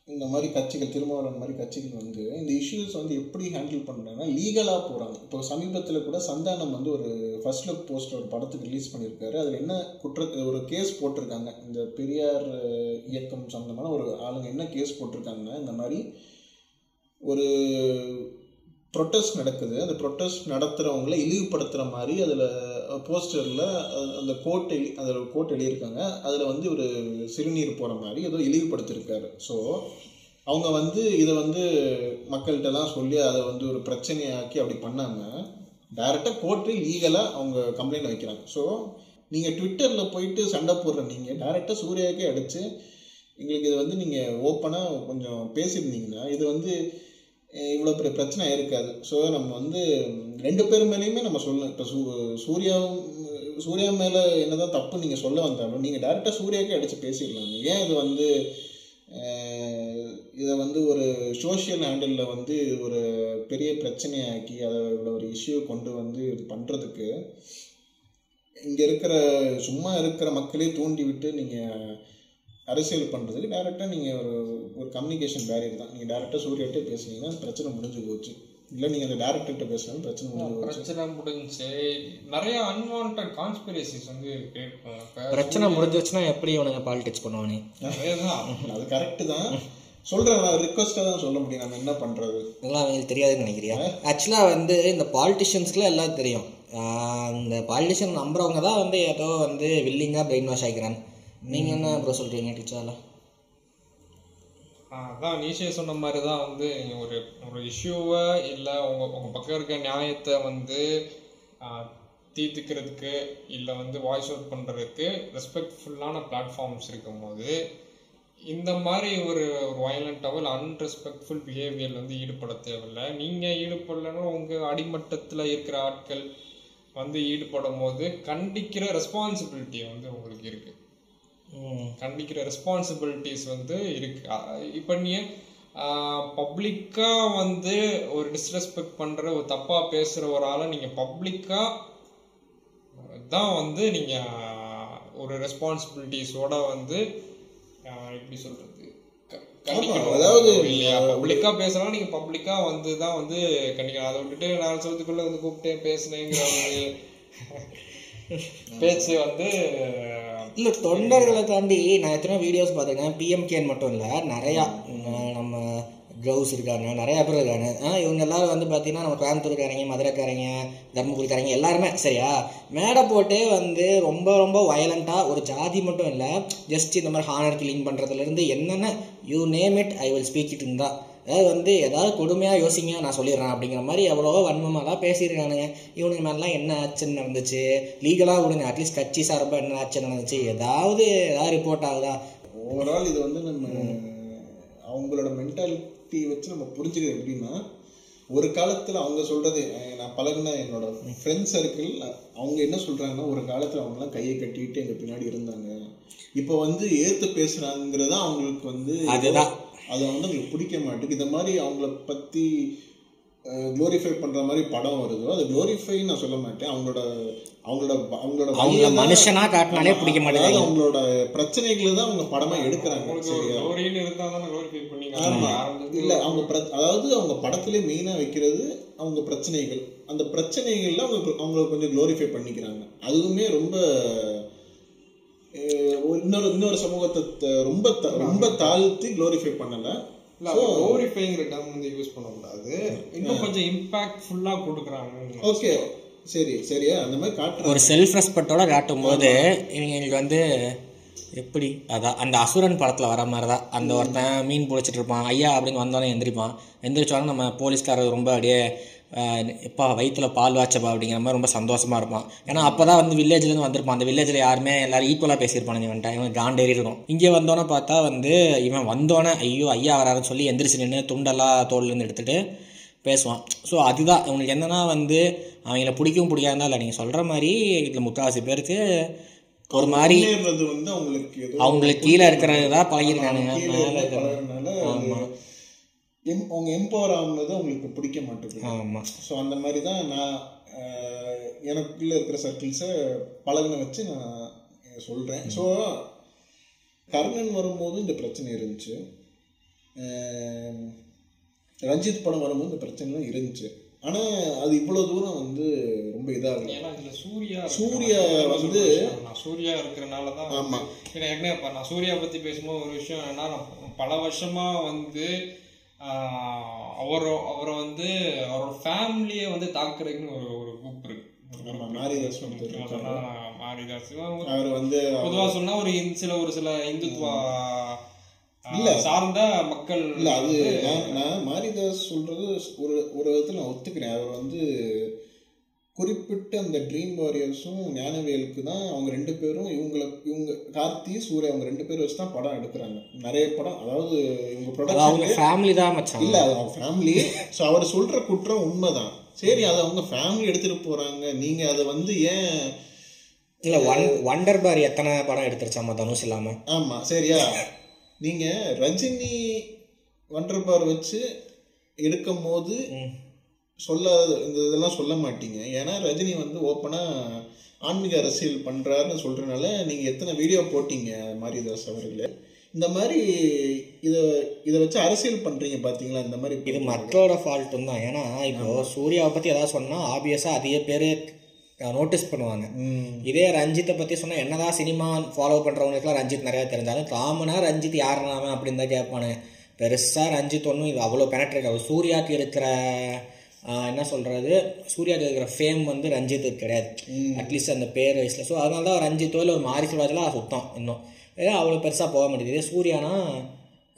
இந்த மாதிரி கட்சிகள் திருமாவளவன் மாதிரி கட்சிகள் வந்து இந்த இஷ்யூஸ் வந்து எப்படி ஹேண்டில் பண்ணுறாங்கன்னா லீகலாக போகிறாங்க இப்போ சமீபத்தில் கூட சந்தானம் வந்து ஒரு ஃபர்ஸ்ட் லுக் போஸ்டர் ஒரு படத்துக்கு ரிலீஸ் பண்ணியிருக்காரு. அதில் என்ன குற்ற ஒரு கேஸ் போட்டிருக்காங்க. இந்த பெரியார் இயக்கம் சம்மந்தமான ஒரு ஆளுங்க என்ன கேஸ் போட்டிருக்காங்கன்னா இந்த மாதிரி ஒரு ப்ரொட்டஸ்ட் நடக்குது. அந்த ப்ரொட்டஸ்ட் நடத்துகிறவங்கள இழிவுபடுத்துகிற மாதிரி அதில் போஸ்டரில் அந்த கோட் எழு அதில் கோட் எழுதியிருக்காங்க. அதில் வந்து ஒரு சிறுநீர் போகிற மாதிரி ஏதோ இழிவுபடுத்தியிருக்காரு. ஸோ அவங்க வந்து இதை வந்து மக்கள்கிட்டலாம் சொல்லி அதை வந்து ஒரு பிரச்சனையாக்கி அப்படி பண்ணாமல் டைரெக்டாக கோர்ட்டு லீகலாக அவங்க கம்ப்ளைண்ட் வைக்கிறாங்க. ஸோ நீங்கள் ட்விட்டரில் போயிட்டு சண்டை போடுற நீங்கள் டைரெக்டாக சூர்யாவுக்கே அடித்து எங்களுக்கு இது வந்து நீங்கள் ஓப்பனாக கொஞ்சம் பேசியிருந்தீங்கன்னா இது வந்து இவ்வளோ பெரிய பிரச்சனை இருக்காது. ஸோ நம்ம வந்து ரெண்டு பேர் மேலேயுமே நம்ம சொல்ல இப்போ சூ சூர்யா சூர்யா மேலே என்னதான் தப்பு நீங்கள் சொல்ல வந்தாலும் நீங்கள் டேரெக்டாக சூர்யாவுக்கே அடித்து பேசிடலாம். ஏன் இது வந்து இதை வந்து ஒரு சோஷியல் ஹேண்டிலில் வந்து ஒரு பெரிய பிரச்சனையாக்கி அதை இவ்வளோ ஒரு இஷ்யூ கொண்டு வந்து இது பண்ணுறதுக்கு இங்கே இருக்கிற சும்மா இருக்கிற மக்களே தூண்டி விட்டு நீங்கள் அரசியல் பண்ணுறதுக்கு டேரெக்டாக நீங்கள் ஒரு ஒரு கம்யூனிகேஷன் பேரியர் தான். நீங்கள் டேரெக்டாக சூர்யாட்டே பேசுனீங்கன்னா பிரச்சனை முடிஞ்சு போச்சு. இல்லை நீங்கள் அந்த டேரக்டர்கிட்ட பேசுனாலும் பிரச்சனை முடிஞ்சு போச்சு. பிரச்சனை முடிஞ்சுச்சு. நிறைய அன்வான்ட் கான்ஸ்பிரசிஸ் வந்து பிரச்சனை முடிஞ்சிருச்சுன்னா எப்படி இவனுங்க பாலிடிக்ஸ் பண்ணுவானே? அது கரெக்டு தான். சொல்கிறேன் நான் ரிக்வஸ்ட்டாக தான் சொல்ல முடியும். நம்ம என்ன பண்ணுறது இதெல்லாம் அவங்களுக்கு தெரியாதுன்னு நினைக்கிறியா? ஆக்சுவலாக வந்து இந்த பாலிட்டிஷியன்ஸ்க்குலாம் எல்லாம் தெரியும். இந்த பாலிட்டிஷியன் நம்புறவங்க தான் வந்து ஏதோ வந்து வில்லிங்காக பிரெயின் வாஷ் ஆகிக்கிறாங்க நீங்கள் என்ன ப்ரோ சொல்கிறீங்க டீச்சரில்? அதான் நீஷே சொன்ன மாதிரி தான் வந்து ஒரு ஒரு இஷ்யூவை இல்லை உங்கள் உங்கள் பக்கம் இருக்க நியாயத்தை வந்து தீர்த்துக்கிறதுக்கு இல்லை வந்து வாய்ஸ் அவுட் பண்ணுறதுக்கு ரெஸ்பெக்ட்ஃபுல்லான பிளாட்ஃபார்ம்ஸ் இருக்கும்போது இந்த மாதிரி ஒரு ஒரு வயலண்ட்டாவோ இல்லை அன்ரெஸ்பெக்ட்ஃபுல் பிஹேவியர் வந்து ஈடுபட தேவையில்லை. நீங்கள் ஈடுபடலைன்னா உங்கள் அடிமட்டத்தில் இருக்கிற ஆட்கள் வந்து ஈடுபடும் போது கண்டிக்கிற ரெஸ்பான்சிபிலிட்டி வந்து உங்களுக்கு இருக்குது கண்டிக்கிற ரெஸ்பான்சிபிலிட்டிஸ் வந்து இருக்கு. இப்ப நீ பப்ளிக்காக வந்து ஒரு டிஸ்ரெஸ்பெக்ட் பண்ற ஒரு தப்பா பேசுற ஒரு ஆளை நீங்க பப்ளிக்கா தான் வந்து நீங்க ஒரு ரெஸ்பான்சிபிலிட்டிஸோட வந்து எப்படி கண்டிக்கணும். அதாவது இல்லையா? பப்ளிக்கா பேசுறா நீங்க பப்ளிக்கா வந்து தான் வந்து கண்டிக்கணும். அதை விட்டுட்டு நாலு வருஷத்துக்குள்ள வந்து கூப்பிட்டேன் பேசுனேங்கிற ஒரு [LAUGHS] பேச்சு வந்து இல்லை தொண்டர்களை தாண்டி நான் எத்தனை வீடியோஸ் பார்த்துருக்கேன். பிஎம்கேன்னு மட்டும் இல்லை நிறையா நம்ம க்ளவுஸ் இருக்காங்க நிறையா பேர் இருக்காங்க. இவங்க எல்லாரும் வந்து பார்த்தீங்கன்னா நம்ம கோயம்புத்தூர்காரங்க மதுரைக்காரங்க தர்மபுரிக்காரங்க எல்லாருமே சரியா? மேடை போட்டே வந்து ரொம்ப ரொம்ப வயலண்ட்டாக ஒரு ஜாதி மட்டும் இல்லை ஜஸ்ட் இந்த மாதிரி ஹானர் கில்லிங் பண்ணுறதுலேருந்து என்னென்ன you name it I will speak it தான் அதாவது வந்து ஏதாவது கொடுமையாக யோசிங்க நான் சொல்லிடுறேன் அப்படிங்கிற மாதிரி எவ்வளவோ வன்மமாக தான் பேசியிருக்கானுங்க. இவனுக்கு மேலாம் என்ன ஆச்சுன்னு நடந்துச்சு? லீகலாக விடுங்க அட்லீஸ்ட் கட்சி சார்பாக என்ன ஆச்சுன்னு நடந்துச்சு? ஏதாவது ஏதாவது ரிப்போர்ட் ஆகுதா? ஓவரால் இது வந்து நம்ம அவங்களோட மென்டாலிட்டி வச்சு நம்ம புரிஞ்சுக்கிறது எப்படின்னா ஒரு காலத்தில் அவங்க சொல்றது அஹ் நான் பழகுன என்னோட ஃப்ரெண்ட்ஸ் சர்க்கிள் அவங்க என்ன சொல்றாங்கன்னா ஒரு காலத்தில் அவங்கலாம் கையை கட்டிட்டு எங்க பின்னாடி இருந்தாங்க. இப்போ வந்து ஏத்து பேசுறாங்கிறத அவங்களுக்கு வந்து அதுதான். அது வந்து அவங்களுக்கு பிடிக்க மாட்டேங்குது. இந்த மாதிரி அவங்கள பத்தி க்ளோரிஃபை பண்ற மாதிரி படம் வருதோ அது க்ளோரிஃபை நான் சொல்ல மாட்டேன். அவங்களோட அவங்களோட அவங்களோட அவங்கள தான்- மனுஷனா காட்டினாலே பிடிக்க மாட்டேங்குது. அவங்களோட பிரச்சனைகளை தான் அவங்க படமா எடுக்கிறாங்க இல்ல அவங்க பிர- அதாவது அவங்க படத்திலே மெயினா வைக்கிறது அவங்க பிரச்சனைகள். அந்த பிரச்சனைகள்ல அவங்க அவங்க கொஞ்சம் க்ளோரிஃபை பண்ணிக்கிறாங்க. அதுவுமே ரொம்ப இன்னொரு இன்னொரு சமூகத்தை ரொம்ப த- ரொம்ப தாழ்த்தி க்ளோரிஃபை பண்ணல. இல்ல க்ளோரிஃபைங்கிற டேர்ம் வந்து யூஸ் பண்ணக்கூடாது. இன்னும் கொஞ்சம் இம்பாக்ட்ஃபுல்லா கொடுக்குறாங்க ஓகே சரி சரியா அந்த மாதிரி காட்டுறாங்க. ஒரு செல்ஃப் ரெஸ்பெக்டோட காட்டும்போது இவங்களுக்கு வந்து எப்படி? அதான் அந்த அசுரன் படத்தில் வர மாதிரி தான் அந்த ஒருத்தன் மீன் பிடிச்சிட்டு இருப்பான். ஐயா அப்படின்னு வந்தோடனே எந்திரிப்பான். எந்திரிச்சோடனே நம்ம போலீஸ்காரர் ரொம்ப அப்படியே எப்பா வயிற்றுல பால் வாச்சப்பா அப்படிங்கிற மாதிரி ரொம்ப சந்தோஷமா இருப்பான். ஏன்னா அப்போ தான் வந்து வில்லேஜ்லேருந்து வந்திருப்பான். அந்த வில்லேஜில் யாருமே எல்லாரும் ஈக்குவலாக பேசியிருப்பானுங்க இவன்ட்ட இவன் காண்டேறி இருக்கும் இங்கே வந்தோன்னே பார்த்தா வந்து இவன் வந்தோடனே ஐயோ ஐயா வராருன்னு சொல்லி எந்திரிச்சு நின்று துண்டெல்லாம் தோல்லேருந்து எடுத்துட்டு பேசுவான். ஸோ அதுதான். உங்களுக்கு என்னன்னா வந்து அவங்கள பிடிக்கவும் பிடிக்காதுதான் இல்லை. நீங்கள் சொல்கிற மாதிரி இதில் முக்கால்வாசி பேருக்கு ஒரு மாதிரி வந்து அவங்களுக்கு அவங்களுக்கு கீழே இருக்கிறது தான் பழகிருக்கானுங்க கீழே எம் அவங்க எம்பவர் ஆகுனது அவங்களுக்கு பிடிக்க மாட்டேங்குது ஆமாம் ஸோ அந்த மாதிரி தான் நான் எனக்குள்ள இருக்கிற சர்க்கிள்ஸை பழகுன வச்சு நான் சொல்கிறேன் ஸோ கர்ணன் வரும்போது இந்த பிரச்சனை இருந்துச்சு. ரஞ்சித் படம் வரும்போது இந்த பிரச்சனைலாம் இருந்துச்சு. ஆனால் அது இவ்வளோ தூரம் வந்து ரொம்ப இதாகல. ஏன்னா இதுல சூர்யா சூர்யா வந்து- நான் சூர்யா இருக்கிறனால தான் ஆமா. ஏன்னா ஏற்கனவே இப்ப நான் சூர்யா பத்தி பேசும்போது ஒரு விஷயம் என்னன்னா நான் பல வருஷமா வந்து அவரோ அவரை வந்து அவரோட ஃபேமிலியை வந்து தாக்குறதுக்குன்னு ஒரு ஒரு குரூப் இருக்கு. மாரிதாஸ் மாரிதாஸ். அவர் வந்து பொதுவா சொன்னா ஒரு சில ஒரு சில இந்துத்துவா இல்ல. சார்ந்த மக்கள் இல்லை அது நான் மாரிதாஸ் சொல்கிறது ஒரு ஒரு விதத்தில் நான் ஒத்துக்கிறேன். அவர் வந்து குறிப்பிட்ட அந்த ட்ரீம் வாரியர்ஸும் ஞானவேலுக்கு தான் அவங்க ரெண்டு பேரும் இவங்கள இவங்க கார்த்தி சூர்யா அவங்க ரெண்டு பேரும் வச்சு தான் படம் எடுக்கிறாங்க. நிறைய படம் அதாவது இவங்க அது அவங்க ஃபேமிலி தான் மச்சான். இல்லை அது அவங்க ஃபேமிலி ஸோ அவர் சொல்கிற குற்றம் உண்மைதான். சரி அதை அவங்க ஃபேமிலி எடுத்துகிட்டு போகிறாங்க நீங்கள் அதை வந்து ஏன் இல்லை ஒன் வண்டர் பார் எத்தனை படம் எடுத்துருச்சாமா தனுஷ் இல்லாமல் ஆமாம் சரியா. நீங்கள் ரஜினி வண்டர் பார் வச்சு எடுக்கும் போது சொல்லாத இந்த இதெல்லாம் சொல்ல மாட்டீங்க. ஏன்னா ரஜினி வந்து ஓப்பனாக ஆன்மீக அரசியல் பண்ணுறாருன்னு சொல்கிறனால நீங்கள் எத்தனை வீடியோ போட்டீங்க மாரிதாஸ் அவர்களே? இந்த மாதிரி இதை இதை வச்சு அரசியல் பண்ணுறீங்க பார்த்தீங்களா இந்த மாதிரி இது மக்களோட ஃபால்ட்டும் தான். ஏன்னா இப்போ சூர்யாவை பற்றி ஏதாவது சொன்னால் ஆப்வியஸாக அதிக பேர் நோட்டீஸ் பண்ணுவாங்க. இதே ரஞ்சித்தை பற்றி சொன்னால் என்னதான் சினிமா ஃபாலோ பண்ணுறவங்களுக்குலாம் ரஞ்சித் நிறையா தெரிஞ்சாலும் காமனாக ரஞ்சித் யாருனாம அப்படின்னு தான் கேட்பானுங்க. பெருசாக ரஞ்சித் ஒன்றும் இது அவ்வளோ பெனட்ரேட் ஆகும் சூர்யாவுக்கு இருக்கிற என்ன சொல்கிறது சூர்யாவுக்கு இருக்கிற ஃபேம் வந்து ரஞ்சித்துக்கு கிடையாது. அட்லீஸ்ட் அந்த பேர் வயசில். ஸோ அதனால தான் ரஞ்சித்தோ இல்லை ஒரு மாரி சிவாஜெலாம் சுத்தம் இன்னும். ஏன்னா அவ்வளோ பெருசாக போக மாட்டேங்குது. சூர்யானா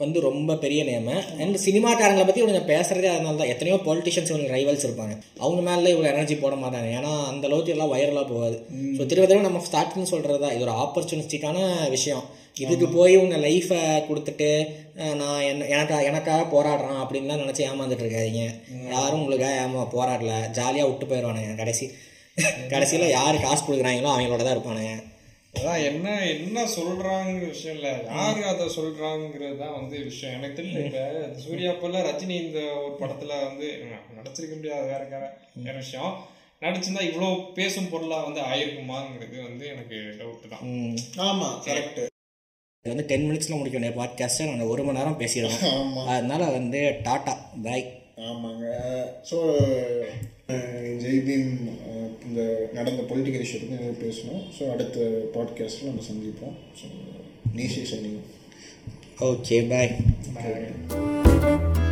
வந்து ரொம்ப பெரிய நேமு அண்ட் சினிமாக்காரங்களை பற்றி இவனுங்க பேசுகிறதே அதனால தான் எத்தனையோ பொலிட்டிஷியன்ஸ் இவனுக்கு ரைவல்ஸ் இருப்பாங்க. அவங்க மேலே இவ்வளோ எனர்ஜி போட மாட்டாங்க. ஏன்னா அந்த அளவுக்கு எல்லாம் வைரலாக போகாது. ஸோ திரும்ப திரும்ப நம்ம ஸ்டார்டிங் சொல்கிறது தான் இது ஒரு ஆப்பர்ச்சுனிஸ்டிக்கான விஷயம். இதுக்கு போய் உங்கள் லைஃப்பை கொடுத்துட்டு நான் என்ன எனக்கா எனக்காக போராடுறான் அப்படின்லாம் நினச்சி ஏமாந்துட்டு இருக்காதீங்க. யாரும் உங்களுக்காக ஏமா போராடல. ஜாலியாக விட்டு போயிடுவானுங்க கடைசி கடைசியில் யார் காசு கொடுக்குறாங்களோ அவங்களோட தான் இருப்பானுங்க. அதான் என்ன என்ன சொல்றாங்கிற விஷயம் இல்ல. யாரு அதை சொல்றாங்கிறது தான் வந்து விஷயம். எனக்கு தெரியல இப்ப சூர்யா போல ரஜினி இந்த ஒரு படத்துல வந்து நடிச்சிருக்க முடியாது வேற வேற விஷயம். நடிச்சிருந்தா இவ்வளோ பேசும் பொருளா வந்து ஆயிருக்குமாங்கிறது வந்து எனக்கு டவுட் தான். ம். ஆமாம் கரெக்டு இது வந்து டென் மினிட்ஸில் முடிக்க வேண்டிய பாட்காஸ்ட்டை நான் ஒரு மணி நேரம் பேசிடுவேன் ஆமாம் அதனால வந்து டாட்டா பாய். ஆமாங்க. ஸோ ஜெய்பீம் இந்த நடந்த பொலிட்டிக்கல் இஷ்யூ பற்றி நிறைய பேசணும் ஸோ அடுத்த பாட்காஸ்ட்டில் நம்ம சந்திப்போம். ஸோ நீஷி சைனிங் ஓகே பாய் Bye.